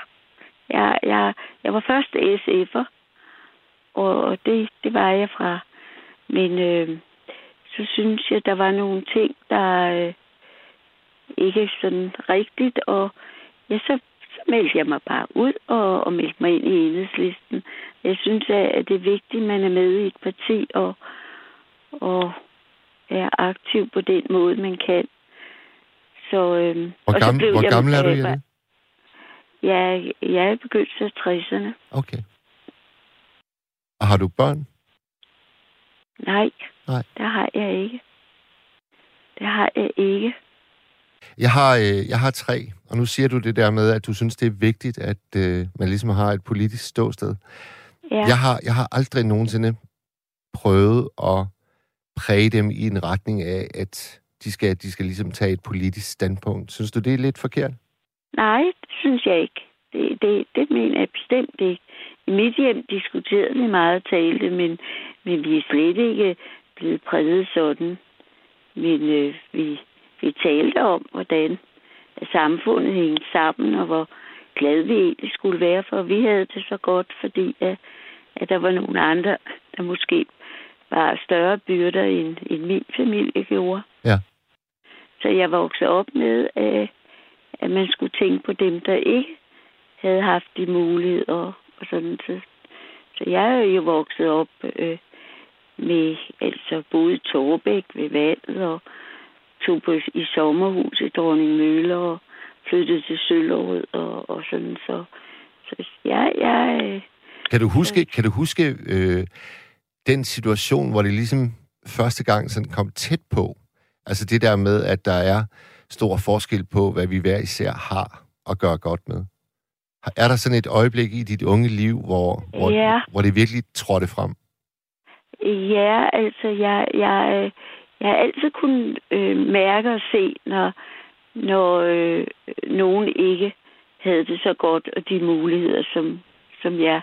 Jeg, jeg, jeg var først SF'er, og det, det var jeg fra. Men øh, så synes jeg, der var nogle ting, der øh, ikke sådan rigtigt, og ja, så, så meldte jeg mig bare ud og, og meldte mig ind i enhedslisten. Jeg synes, at det er vigtigt, at man er med i et parti og, og er aktiv på den måde, man kan. Så, øh,
Hvor,
og så
gammel,
blev
hvor
jeg-
gammel er du, Jette?
jeg, jeg er begyndt af 60'erne.
Okay. Og har du børn?
Nej,
Nej.
det har jeg ikke. Det har jeg ikke.
Jeg har, øh, jeg har tre, og nu siger du det der med, at du synes, det er vigtigt, at øh, man ligesom har et politisk ståsted.
Ja.
Jeg, har, jeg har aldrig nogensinde prøvet at præge dem i en retning af, at de skal, de skal ligesom tage et politisk standpunkt. Synes du, det er lidt forkert?
Nej, det synes jeg ikke. Det, det, det mener jeg bestemt ikke. I mit hjem diskuterede vi meget og talte, men, men vi er slet ikke blevet præget sådan. Men øh, vi, vi talte om, hvordan samfundet hængte sammen, og hvor glade vi egentlig skulle være for. Vi havde det så godt, fordi at, at der var nogle andre, der måske var større byrder, end, end min familie gjorde.
Ja.
Så jeg voksede op med, at, at man skulle tænke på dem, der ikke havde haft de muligheder og sådan så. Så jeg er jo vokset op øh, med, altså boede i Torbæk ved vandet og tog på, i sommerhus i Dronning Mølle og flyttede til Søllerød og, og sådan så. Så jeg, jeg, øh,
Kan du huske, kan du huske øh, den situation, hvor det ligesom første gang sådan kom tæt på? Altså det der med, at der er stor forskel på, hvad vi hver især har at gøre godt med. Er der sådan et øjeblik i dit unge liv, hvor, hvor,
Ja.
hvor det virkelig trådte frem?
Ja, altså, jeg, jeg, øh, jeg har altid kunnet øh, mærke og se, når, når øh, nogen ikke havde det så godt, og de muligheder, som, som jeg,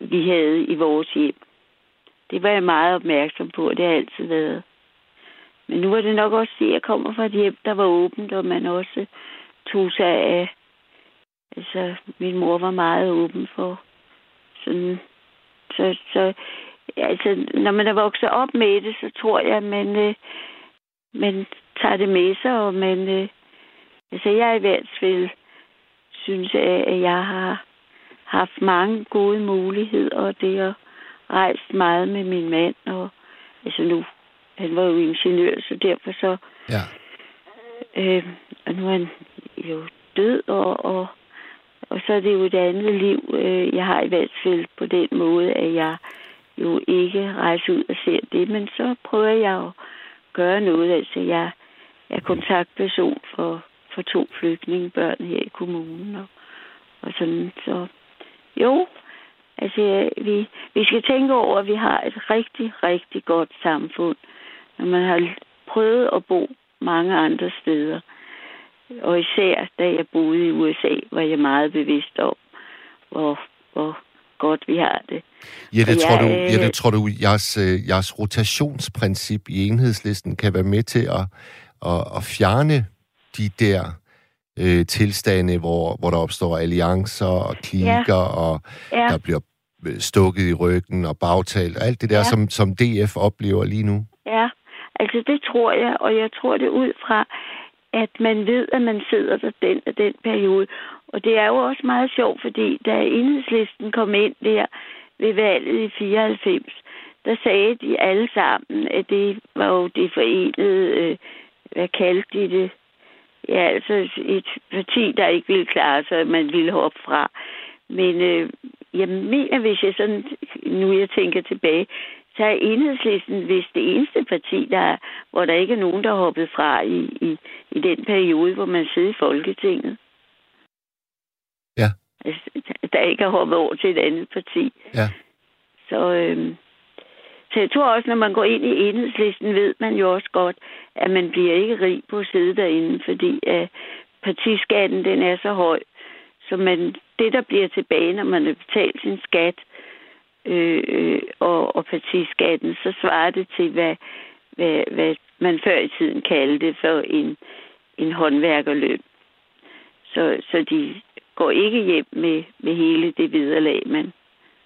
vi havde i vores hjem. Det var jeg meget opmærksom på, og det har altid været. Men nu var det nok også det, at jeg kommer fra et hjem, der var åbent, og man også tog sig af... Altså, min mor var meget åben for sådan... Så, så altså, når man er vokset op med det, så tror jeg, at man, øh, man tager det med sig, og man, øh, altså jeg i hvert fald synes, at jeg har haft mange gode muligheder, og det har rejst meget med min mand, og altså nu, han var jo ingeniør, så derfor så,
Ja.
øh, og nu er han jo død, og, og, og så er det jo et andet liv, øh, jeg har i hvert fald på den måde, at jeg jo ikke rejse ud og se det, men så prøver jeg at gøre noget. Altså, jeg er kontaktperson for, for to flygtningebørn her i kommunen, og, og sådan, så jo, altså, vi, vi skal tænke over, at vi har et rigtig, rigtig godt samfund, når man har prøvet at bo mange andre steder. Og især da jeg boede i USA, var jeg meget bevidst om, hvor, hvor godt vi har det.
Jette,
Og
tror du,
jeg, øh,
Jette, tror du jeres, øh, jeres rotationsprincip i enhedslisten kan være med til at, at, at fjerne de der øh, tilstande, hvor, hvor der opstår alliancer og klikker, ja. og ja. der bliver øh, stukket i ryggen og bagtalt, og alt det der, ja. som, som DF oplever lige nu?
Ja, altså det tror jeg, og jeg tror det ud fra, at man ved, at man sidder der den og den periode. Og det er jo også meget sjovt, fordi da enhedslisten kom ind der ved valget i 94, der sagde de alle sammen, at det var jo det forenede, øh, hvad kaldte de det? Ja, altså et parti, der ikke ville klare sig, man ville hoppe fra. Men øh, jeg mener, hvis jeg sådan, nu jeg tænker tilbage, så er enhedslisten vist det eneste parti, der, hvor der ikke er nogen, der har hoppet fra i, i, i den periode, hvor man sidder i Folketinget.
Ja.
Altså, der ikke har hoppet over til et andet parti.
Ja.
Så, øh, så jeg tror også, når man går ind i enhedslisten, ved man jo også godt, at man bliver ikke rig på at sidde derinde, fordi at partiskatten den er så høj. Så man, det, der bliver tilbage, når man har betalt sin skat øh, og, og partiskatten, så svarer det til, hvad, hvad, hvad man før i tiden kaldte for en, en håndværkerløn. Så, så de går ikke hjem med, med hele det viderelag, man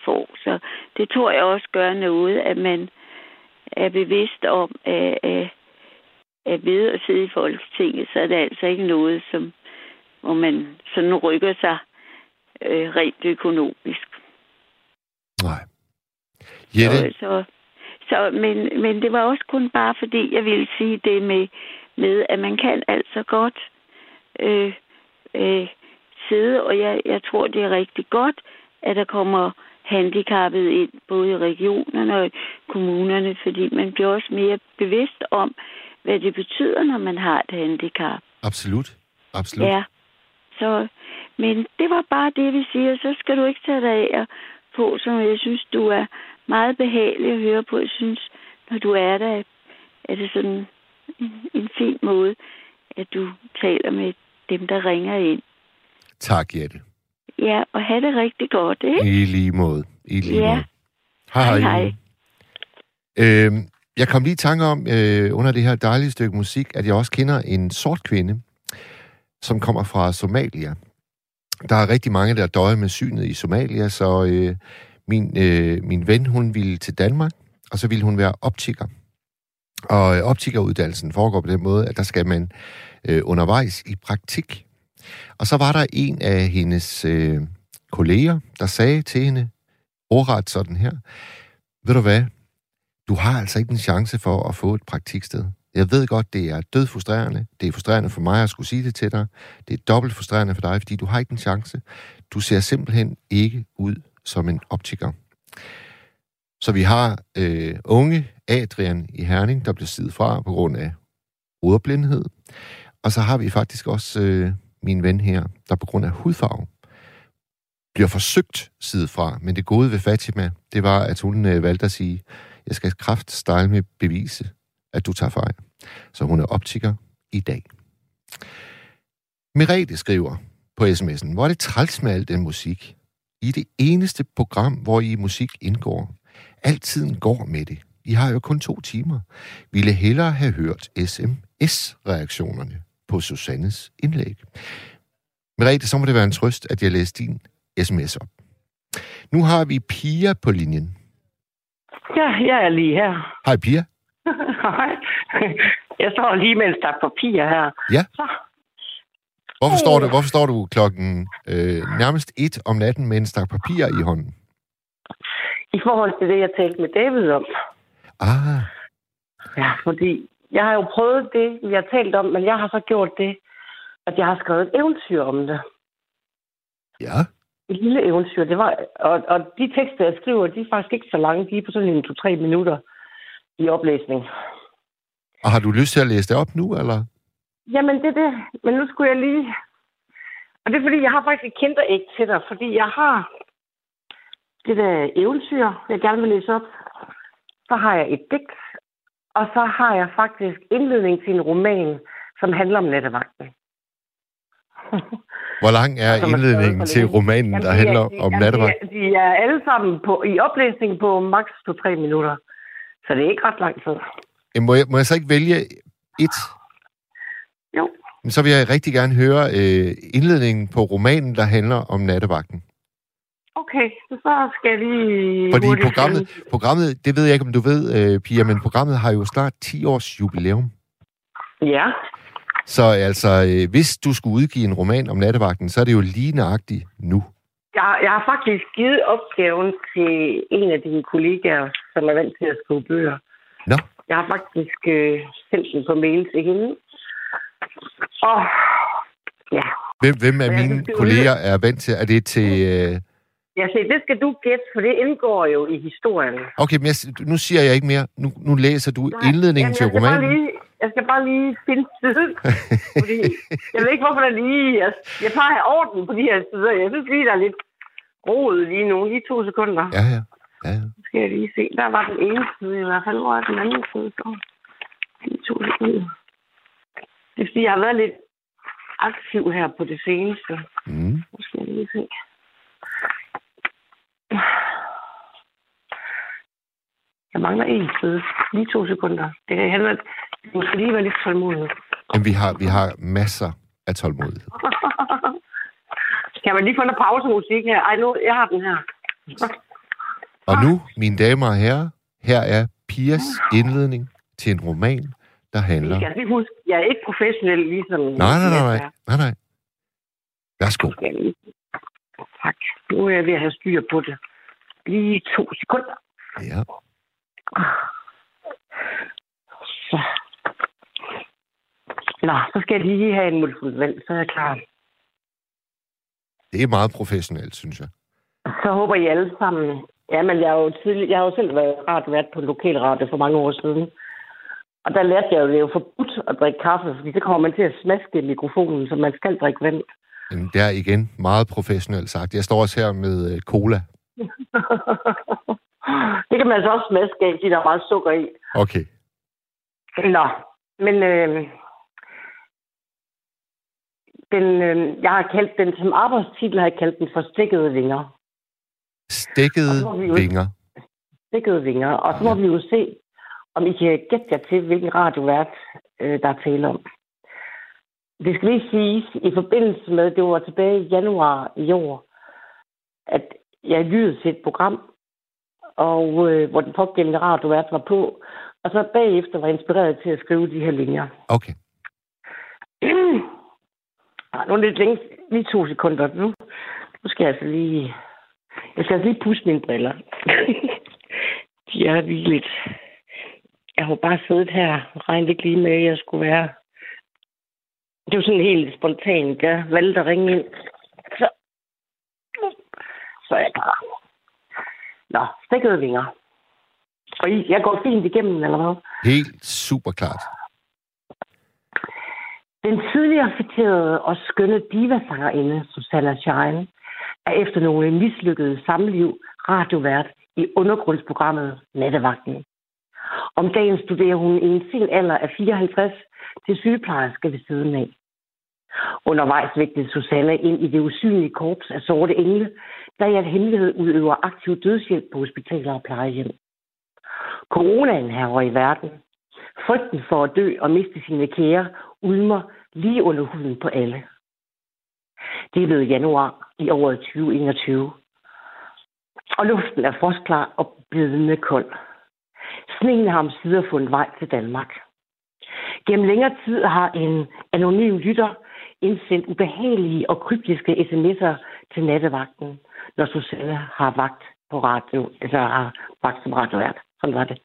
får. Så det tror jeg også gør noget, at man er bevidst om, at, at, at ved at sidde i Folketinget, så er det altså ikke noget, som, hvor man sådan rykker sig øh, rent økonomisk.
Nej. Jette?
Så, så, så, men, men det var også kun bare fordi, jeg ville sige det med, med at man kan altså godt øh, øh, sidde, og jeg, jeg tror, det er rigtig godt, at der kommer handicappet ind, både i regionerne og i kommunerne, fordi man bliver også mere bevidst om, hvad det betyder, når man har et handicap.
Absolut. Absolut.
Ja. Så, men det var bare det, vi siger. Så skal du ikke tage dig af på, som jeg synes, du er meget behagelig at høre på. Jeg synes, når du er der, er det sådan en, en fin måde, at du taler med dem, der ringer ind.
Tak, Jette.
Ja, og have det rigtig godt, ikke?
I lige måde. I lige
Ja.
måde. Hej,
Hej, hej.
Øh, jeg kom lige i tanke om, øh, under det her dejlige stykke musik, at jeg også kender en sort kvinde, som kommer fra Somalia. Der er rigtig mange, der døjer med synet i Somalia, så øh, min, øh, min ven, hun ville til Danmark, og så ville hun være optiker. Og øh, optikeruddannelsen foregår på den måde, at der skal man øh, undervejs i praktik. Og så var der en af hendes øh, kolleger, der sagde til hende, ordret sådan her, ved du hvad, du har altså ikke en chance for at få et praktiksted. Jeg ved godt, det er død frustrerende. Det er frustrerende for mig at skulle sige det til dig. Det er dobbelt frustrerende for dig, fordi du har ikke en chance. Du ser simpelthen ikke ud som en optiker. Så vi har øh, unge Adrian i Herning, der bliver sidet fra på grund af ordblindhed. Og så har vi faktisk også øh, min ven her, der på grund af hudfarve bliver forsøgt sidet fra. Men det gode ved Fatima, det var, at hun øh, valgte at sige, jeg skal kraftstyle med bevise, at du tager fejl. Så hun er optiker i dag. Merete skriver på sms'en, hvor er det træls med al den musik. I det eneste program, hvor I musik indgår. Altiden går med det. I har jo kun to timer. Ville hellere have hørt SMS-reaktionerne på Susannes indlæg. Merete, så må det være en trøst, at jeg læste din sms op. Nu har vi Pia på linjen.
Ja, jeg er lige her.
Hej Pia.
Hej. Jeg står lige med en stak papir her.
Ja.
Så.
Hvorfor står du, hvorfor står du klokken øh, nærmest et om natten med en stak papir i hånden?
I forhold til det, jeg talte med David om.
Ah,
Ja, fordi jeg har jo prøvet det, vi har talt om, men jeg har så gjort det, at jeg har skrevet et eventyr om det.
ja.
Et lille eventyr. Det var, og, og de tekster, jeg skriver, de er faktisk ikke så lange. De er på sådan en to-tre minutter i oplæsning.
Og har du lyst til at læse det op nu, eller?
Jamen, det er det. Men nu skulle jeg lige... Og det er fordi, jeg har faktisk et kinderæg til dig, fordi jeg har det der eventyr, jeg gerne vil læse op. Så har jeg et digt, og så har jeg faktisk indledning til en roman, som handler om nattevagten.
Hvor lang er
er
indledningen
for
til romanen, der
de
handler
er,
om
jamen,
nattevagt?
De, er- de er alle sammen på, i oplæsning på maks 2-3 minutter. Så det er ikke ret lang tid.
Jamen, Må jeg, må jeg så ikke vælge et?
Jo.
Men så vil jeg rigtig gerne høre øh, indledningen på romanen, der handler om nattevagten.
Okay, så skal lige...
Fordi programmet, programmet, det ved jeg ikke, om du ved, øh, Pia, men programmet har jo snart 10 års jubilæum.
Ja,
Så altså, øh, hvis du skulle udgive en roman om nattevagten, så er det jo lige nøjagtigt nu.
jeg, jeg har faktisk givet opgaven til en af dine kollegaer, som er vant til at skrive bøger.
Nå.
Jeg har faktisk øh, sendt den på mail til hende. Og ja,
Hvem, hvem af
Ja,
mine
er
kolleger er vant til? Er det til... Øh...
jeg siger, det skal du gætte, for det indgår jo i historien.
Okay, men jeg, nu siger jeg ikke mere. Nu, nu læser du
Nej,
indledningen
jamen,
til romanen.
Lige, jeg skal bare lige finde siden. fordi jeg ved ikke, hvorfor der lige... Jeg, jeg plejer at have orden på de her sider. Jeg synes lige, der er lidt roet lige nu. Lige to sekunder.
Ja, ja. Ja, ja.
Nu skal jeg lige se. Der var den ene side i hvert fald. Hvor den anden side så? Lige to sekunder. Det er fordi, jeg har været lidt aktiv her på det seneste.
Mm.
Nu skal jeg lige se. Jeg mangler en side. Lige to sekunder. Det kan handle, du skal lige være lidt tålmodig.
Men vi har, vi har masser af tålmodighed.
Kan man lige få noget pausemusik her? Ej, nu, jeg har den her.
Og nu, mine damer og herrer, her er Pias indledning til en roman, der
Jeg
handler...
skal lige huske, jeg er ikke professionel ligesom...
Nej, nej, nej, nej. nej, nej. Værsgo.
Jeg Tak. Nu er jeg ved at have styr på det. Lige to sekunder.
Ja.
Så. Nå, så skal jeg lige have en multifuld vand, så er jeg klar.
Det er meget professionelt, synes jeg.
Så håber I alle sammen. Ja, men jeg har jo, tidlig, jeg har jo selv været radiovært på en lokal radio for mange år siden. Og der lærte jeg jo, at det er jo forbudt at drikke kaffe, fordi så kommer man til at smaske mikrofonen, så man skal drikke vand.
Men det er igen meget professionelt sagt. Jeg står også her med øh, cola.
det kan man altså også smaske af, fordi der er meget sukker i.
Okay.
Nå, men øh, den, øh, jeg har kaldt den som arbejdstitel, har jeg kaldt den for stikkede vinger. Må vi
vinger.
Stikkede vinger. Og så må vi jo se, om I kan gætte jer til, hvilken radiovært, øh, der er tale om. Det skal lige siges, i forbindelse med, det var tilbage i januar i år, at jeg lyttede til et program, og øh, hvor den pågældende radiovært var på, og så bagefter var jeg inspireret til at skrive de her linjer.
Okay.
Nu er det lidt længe. Lige to sekunder. Nu, nu skal jeg altså lige... Jeg skal altså lige pusse mine briller. De er lige lidt... Jeg har bare siddet her og regnet ikke lige med, at jeg skulle være... Det var sådan helt spontant. Jeg valgte at ringe ind. Så, så er jeg klar. Nå, stikkede vinger. Og I, jeg går fint igennem, eller hvad?
Helt super klart.
Den tidligere citerede og skønne divasangerinde Susanna Shine er efter nogle mislykkede samliv radiovært i undergrundsprogrammet Nattevagten. Om dagen studerer hun i en sen alder af 54 til sygeplejerske ved siden af. Undervejs vægtede Susanne ind i det usynlige korps af sorte engle, der i al hemmelighed udøver aktiv dødshjælp på hospitaler og plejehjem. Coronaen herover i verden. Frygten for at dø og miste sine kære ulmer lige under huden på alle. Det er blevet januar i året 2021. Og luften er frostklar og bidende kold. Sneen har omsider fundet vej til Danmark. Gennem længere tid har en anonym lytter indsendt ubehagelige og kryptiske sms'er til nattevagten, når Susanne har vagt på radio, altså har vagt som radiovært. Sådan var det.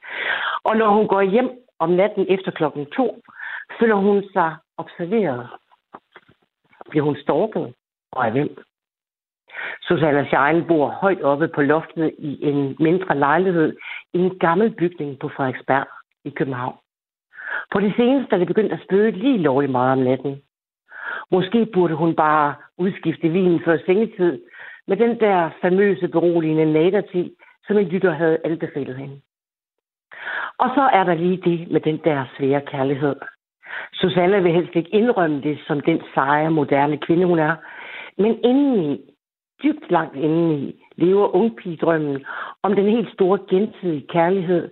Og når hun går hjem om natten efter klokken to, føler hun sig observeret. Bliver hun stalket? Og af hvem? Susanne Schein bor højt oppe på loftet i en mindre lejlighed i en gammel bygning på Frederiksberg i København. På det seneste er det begyndt at spøge lige lovligt meget om natten. Måske burde hun bare udskifte vinen før sengetid med den der famøse beroligende naderti, som en lytter havde anbefalet hende. Og så er der lige det med den der svære kærlighed. Susanne vil helst ikke indrømme det som den seje, moderne kvinde, hun er. Men indeni, dybt langt indeni, lever ungpigedrømmen om den helt store gensidige kærlighed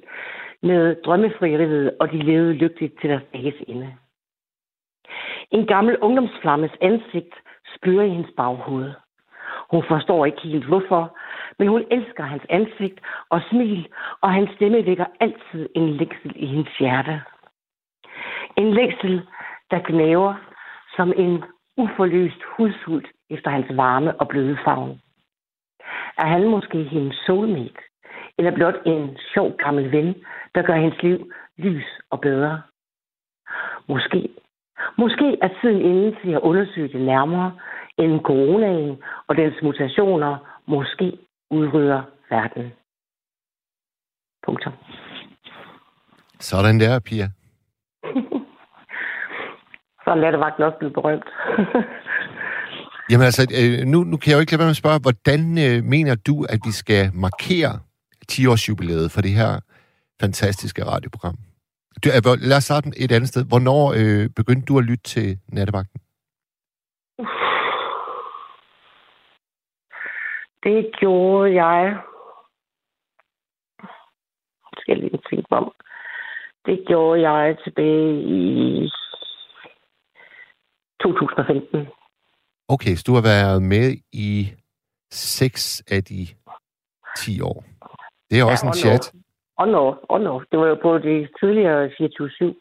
med drømmefrihed, og de levede lykkeligt til deres dages ende. En gammel ungdomsflammes ansigt spørger i hendes baghoved. Hun forstår ikke helt hvorfor, men hun elsker hans ansigt og smil, og hans stemme vækker altid en længsel i hendes hjerte. En længsel, der knæver som en uforløst hudsult efter hans varme og bløde favn. Er han måske hendes soulmate, eller blot en sjov gammel ven, der gør hendes liv lys og bedre? Måske. Måske er tiden inde til at undersøge det nærmere, end coronaen og dens mutationer måske udrydder verden. Punktum.
Sådan der, Pia.
Så er nattevagten også blevet berømt.
Jamen altså, øh, nu, nu kan jeg jo ikke lade være med at spørge, hvordan øh, mener du, at vi skal markere 10-års for det her fantastiske radioprogram? Du, øh, lad os starte et andet sted. Hvornår øh, begyndte du at lytte til nattevagten?
Det gjorde jeg... Skal jeg lige tænke om. Det gjorde jeg tilbage i 2015.
Okay, så du har været med i 6 af de 10 år. Det er ja, også en chat.
Og no, og no. Det var jo på det tidligere 24-7.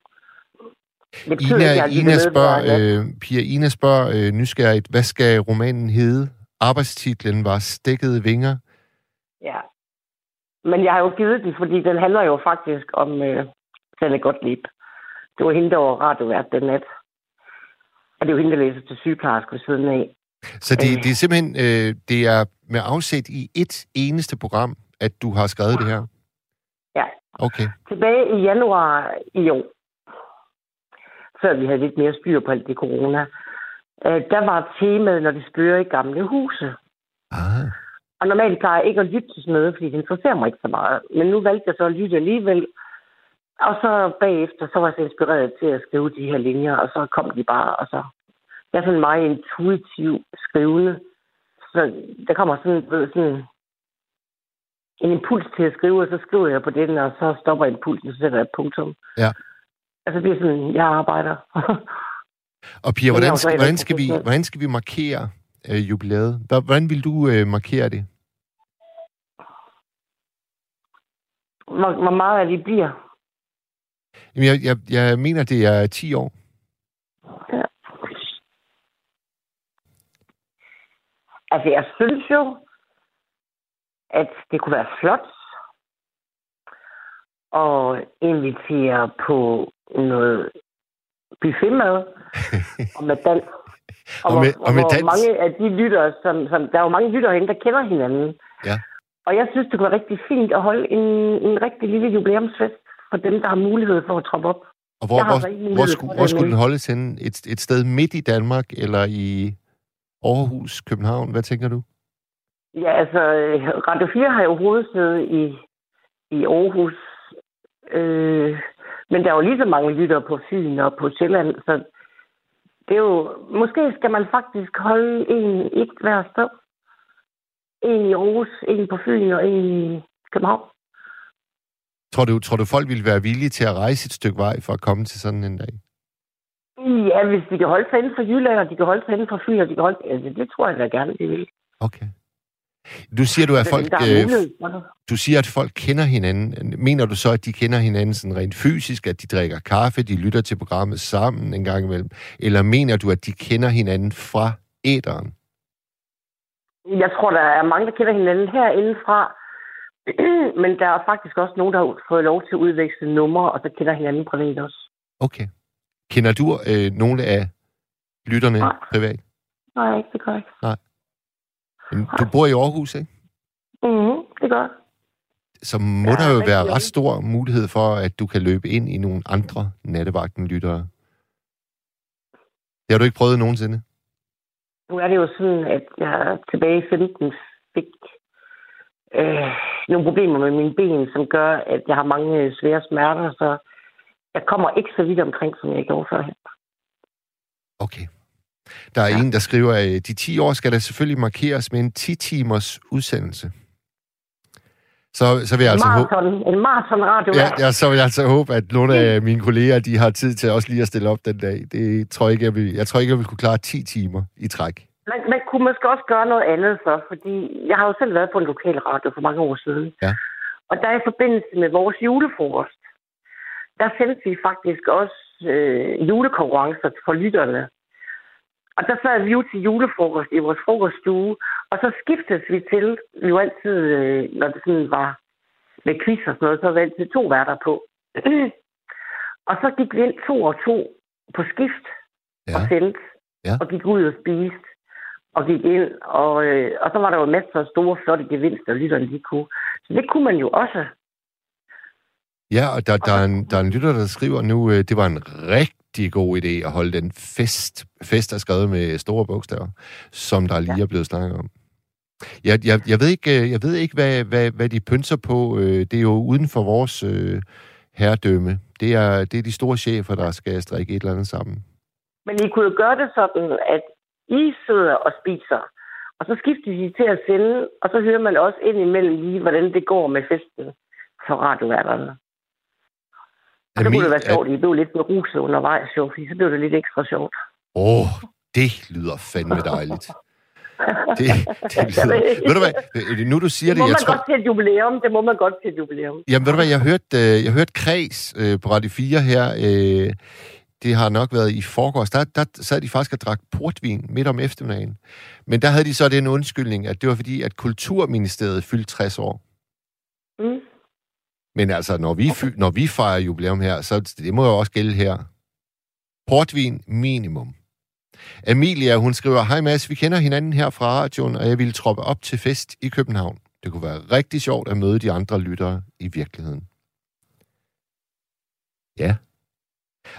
Ina, Ina spørger, øh, Pia Ina spørger øh, nysgerrigt, hvad skal romanen hedde? Arbejdstitlen var Stækkede Vinger.
Ja. Men jeg har jo givet den, fordi den handler jo faktisk om øh, Sanne Gottlieb. Det var hende, der var radiovært den nat. Og det er jo hende, der læser til sygeplejerske ved siden af.
Så det, øh. det er simpelthen øh, det er med afsæt i et eneste program, at du har skrevet det her?
Ja.
Okay.
Tilbage i januar i år, før vi havde lidt mere styr på alt det corona, øh, der var temaet, når de spørger i gamle huse.
Ah.
Og normalt plejer jeg ikke at lytte til sådan noget, fordi det interesserer mig ikke så meget. Men nu valgte jeg så at lytte alligevel. Og så bagefter, så var jeg så inspireret til at skrive de her linjer, og så kom de bare, og så... Jeg er sådan meget intuitiv skrivende. Så der kommer sådan, ved, sådan en impuls til at skrive, og så skriver jeg på den, og så stopper impulsen, så sætter jeg et punktum.
Ja.
Altså, det er sådan, jeg arbejder.
og Pia, hvordan skal, hvordan skal, vi, hvordan skal vi markere øh, jubilæet? Hvordan vil du øh, markere det?
Hvor, hvor meget af det bliver?
Jamen, jeg, jeg, jeg mener, det er 10 år.
Ja. Altså, jeg synes jo, at det kunne være flot at invitere på noget buffetmad og med dans.
Og, og, med, og med dans.
mange af de lyttere, som, som, der er jo mange lyttere herinde, der kender hinanden.
Ja.
Og jeg synes, det kunne være rigtig fint at holde en, en rigtig lille jubilæumsfest for dem, der har mulighed for at troppe op.
Og hvor, hvor, hvor, skulle, hvor skulle den holdes hen? Et, et sted midt i Danmark, eller i Aarhus, København? Hvad tænker du?
Ja, altså, Radio 4 har jo hovedsæde i, i Aarhus. Øh, men der er jo lige så mange lytter på Fyn og på Sjælland, så det er jo... Måske skal man faktisk holde en et hver sted. En i Aarhus, en på Fyn og en i København.
Tror du, tror du, folk ville være villige til at rejse et stykke vej for at komme til sådan en dag?
Ja, hvis de kan holde sig inden for Jylland, og de kan holde sig inden for Fyn, og de kan holde... Altså, det tror jeg da gerne, de vil.
Okay. Du siger, du, at folk, øh, du siger, at folk kender hinanden. Mener du så, at de kender hinanden sådan rent fysisk, at de drikker kaffe, de lytter til programmet sammen en gang imellem? Eller mener du, at de kender hinanden fra æderen?
Jeg tror, der er mange, der kender hinanden herindefra. Men der er faktisk også nogen, der har fået lov til at udveksle numre, og så kender hinanden privat også.
Okay. Kender du øh, nogle af lytterne Nej. privat?
Nej, ikke det gør jeg ikke.
Nej. Men du bor i Aarhus, ikke?
Mhm, det gør
Så må ja, der jo være ret stor mulighed for, at du kan løbe ind i nogle andre nattevagten-lyttere. Det har du ikke prøvet nogensinde?
Nu er det jo sådan, at jeg tilbage i 15 fik øh, nogle problemer med mine ben, som gør, at jeg har mange svære smerter, så jeg kommer ikke så vidt omkring, som jeg gjorde førhen.
Okay. Der er ja. en, der skriver, at de 10 år skal der selvfølgelig markeres med en 10-timers udsendelse. så, så vil jeg altså håbe...
Marathon, en maratonradio.
Ja, ja, så vil jeg altså håbe, at nogle af mine kolleger, de har tid til også lige at stille op den dag. Det tror jeg ikke, jeg vil, jeg tror ikke, jeg vil kunne klare 10 timer i træk.
Man, man kunne måske også gøre noget andet så, fordi jeg har jo selv været på en lokal radio for mange år siden.
Ja.
Og der i forbindelse med vores julefrokost, der sendte vi faktisk også øh, julekonkurrencer for lytterne. Og der sad vi jo til julefrokost i vores frokoststue, og så skiftes vi til, vi jo altid, øh, når det sådan var med quiz og sådan noget, så var vi altid to værter på. og så gik vi ind to og to på skift
Ja.
og sendte,
Ja.
og gik ud og spiste, og gik ind, og, øh, og så var der jo masser af store, flotte gevinster, lytterne de kunne. Så det kunne man jo også.
Ja, og der, der, er en, der er en lytter, der skriver nu, øh, det var en rigtig god idé at holde den fest. Fest er skrevet med store bogstaver, som der lige er blevet snakket om. Jeg, jeg, jeg ved ikke, øh, jeg ved ikke hvad, hvad, hvad de pynser på. Øh, Det er jo uden for vores øh, herredømme. Det er, det er de store chefer, der skal strikke et eller andet sammen.
Men I kunne jo gøre det sådan, at I sidder og spiser, og så skifter I til at sende, og så hører man også ind imellem lige, hvordan det går med festen for radioværterne. Og så kunne det være sjovt, at I blev lidt beruset undervejs, jo, fordi så blev det lidt ekstra sjovt.
Åh, oh, det lyder fandme dejligt. Det, det lyder... Ved du hvad, nu du siger
Det
det,
må
jeg
man
tror...
godt til et jubilæum. Det må man godt til et jubilæum.
Jamen ved du hvad, jeg hørte, øh, jeg hørte Kreds øh, på Radio 4 her, øh, det har nok været i forgårs, der, der sad de faktisk og drak portvin midt om eftermiddagen. Men der havde de så den undskyldning, at det var fordi, at Kulturministeriet fyldte 60 år.
Mm.
Men altså, når vi, okay. når vi fejrer jubilæum her, så det må jo også gælde her. Portvin minimum. Emilia, hun skriver, Hej Mads, vi kender hinanden her fra radioen, og jeg ville troppe op til fest i København. Det kunne være rigtig sjovt at møde de andre lyttere i virkeligheden. Ja.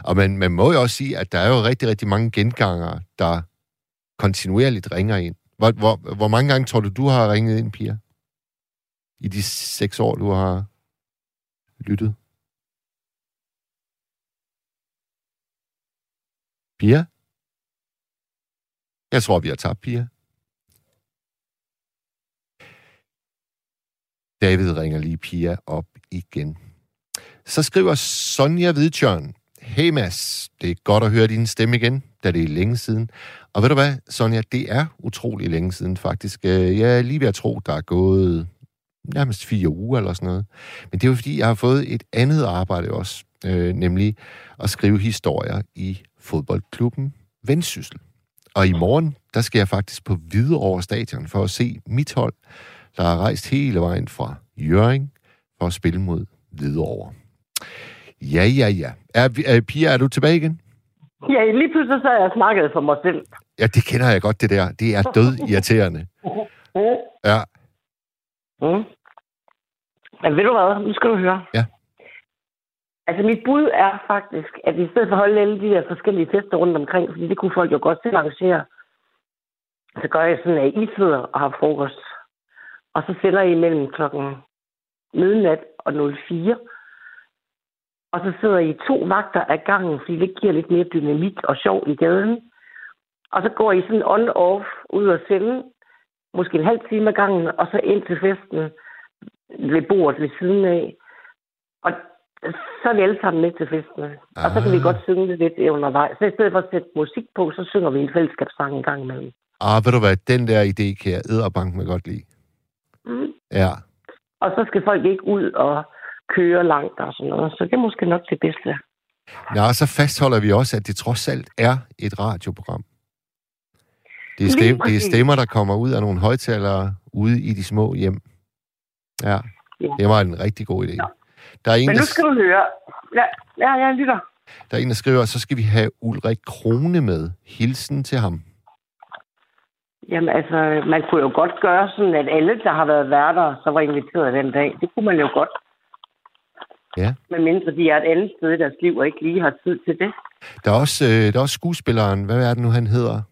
Og man, man må jo også sige, at der er jo rigtig, rigtig mange gengangere, der kontinuerligt ringer ind. Hvor, hvor, hvor mange gange tror du, du har ringet ind, Pia? I de seks år, du har lyttet? Pia? Jeg tror, vi har tabt Pia. David ringer lige Pia op igen. Så skriver Sonja Hvidtjørn. Hey Mads, det er godt at høre din stemme igen, da det er længe siden. Og ved du hvad, Sonja, det er utrolig længe siden faktisk. Øh, jeg er lige ved at tro, der er gået nærmest fire uger eller sådan noget. Men det er jo fordi, jeg har fået et andet arbejde også, øh, nemlig at skrive historier i fodboldklubben Vendsyssel. Og i morgen, der skal jeg faktisk på Hvidovre Stadion for at se mit hold, der har rejst hele vejen fra Jøring for at spille mod Hvidovre. Ja, ja, ja. Er, er, Pia, er du tilbage igen?
Ja, lige pludselig så har jeg snakket for mig selv.
Ja, det kender jeg godt, det der. Det er død irriterende. Ja,
Mm. Men ved du hvad? Nu skal du høre.
Ja.
Altså, mit bud er faktisk, at i stedet for at holde alle de der forskellige fester rundt omkring, fordi det kunne folk jo godt selv arrangere, så gør jeg sådan, at I sidder og har frokost. Og så sender I mellem klokken midnat og 04. Og så sidder I to vagter af gangen, fordi det giver lidt mere dynamik og sjov i gaden. Og så går I sådan on-off ud og sende, måske en halv time ad gangen, og så ind til festen ved bordet ved siden af. Og så er vi alle sammen med til festen. Og så kan vi
Ah.
godt synge lidt undervejs. Så i stedet for at sætte musik på, så synger vi en fællesskabssang en gang imellem.
ah, ved du hvad, den der idé kan jeg æderbank med godt lide.
Mm.
Ja,
Og så skal folk ikke ud og køre langt og sådan noget. Så det er måske nok det bedste.
ja og så fastholder vi også, at det trods alt er et radioprogram. Det er, stem, det er stemmer, der kommer ud af nogle højtalere ude i de små hjem. Ja, det var en rigtig god idé.
Ja.
Der er, en,
Men nu
der,
skal du høre. Ja, ja jeg lytter.
der er en, der skriver, så skal vi have Ulrik Krone med. Hilsen til ham.
Jamen altså, man kunne jo godt gøre sådan, at alle, der har været værter, så var inviteret den dag. Det kunne man jo godt.
Ja.
Men mindre de er et andet sted i deres liv, og ikke lige har tid til det.
Der er også, øh, der er også skuespilleren, hvad er det nu, han hedder?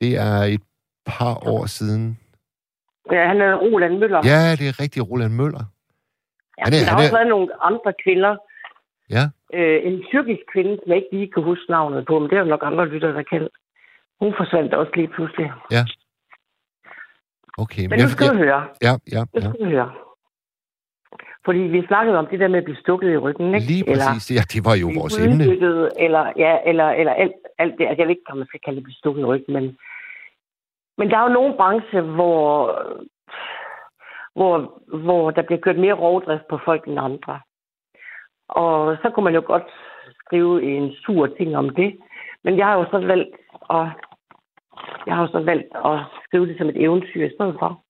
Det er et par år siden.
Ja, han er Roland Møller.
Ja, det er rigtig Roland Møller.
Ja,
han er-
der har
han er-
også været nogle andre kvinder.
Ja.
Øh, en tyrkisk kvinde, som jeg ikke lige kan huske navnet på, men det er jo nok andre lyttere, der kan. Hun forsvandt også lige pludselig.
Okay,
Men nu skal du
jeg,
høre.
ja, ja,
Nu
ja.
skal du høre. Fordi vi snakkede om det der med at blive stukket i ryggen, ikke?
Lige præcis. Ja, det var jo vores emne.
Eller, ja, eller, eller alt, alt det. Altså, jeg ved ikke, om man skal kalde det blive stukket i ryggen, men, men der er jo nogle brancher, hvor, hvor, hvor der bliver kørt mere rovdrift på folk end andre. Og så kunne man jo godt skrive en sur ting om det. Men jeg har jo så valgt at, jeg har jo så valgt at skrive det som et eventyr i stedet for.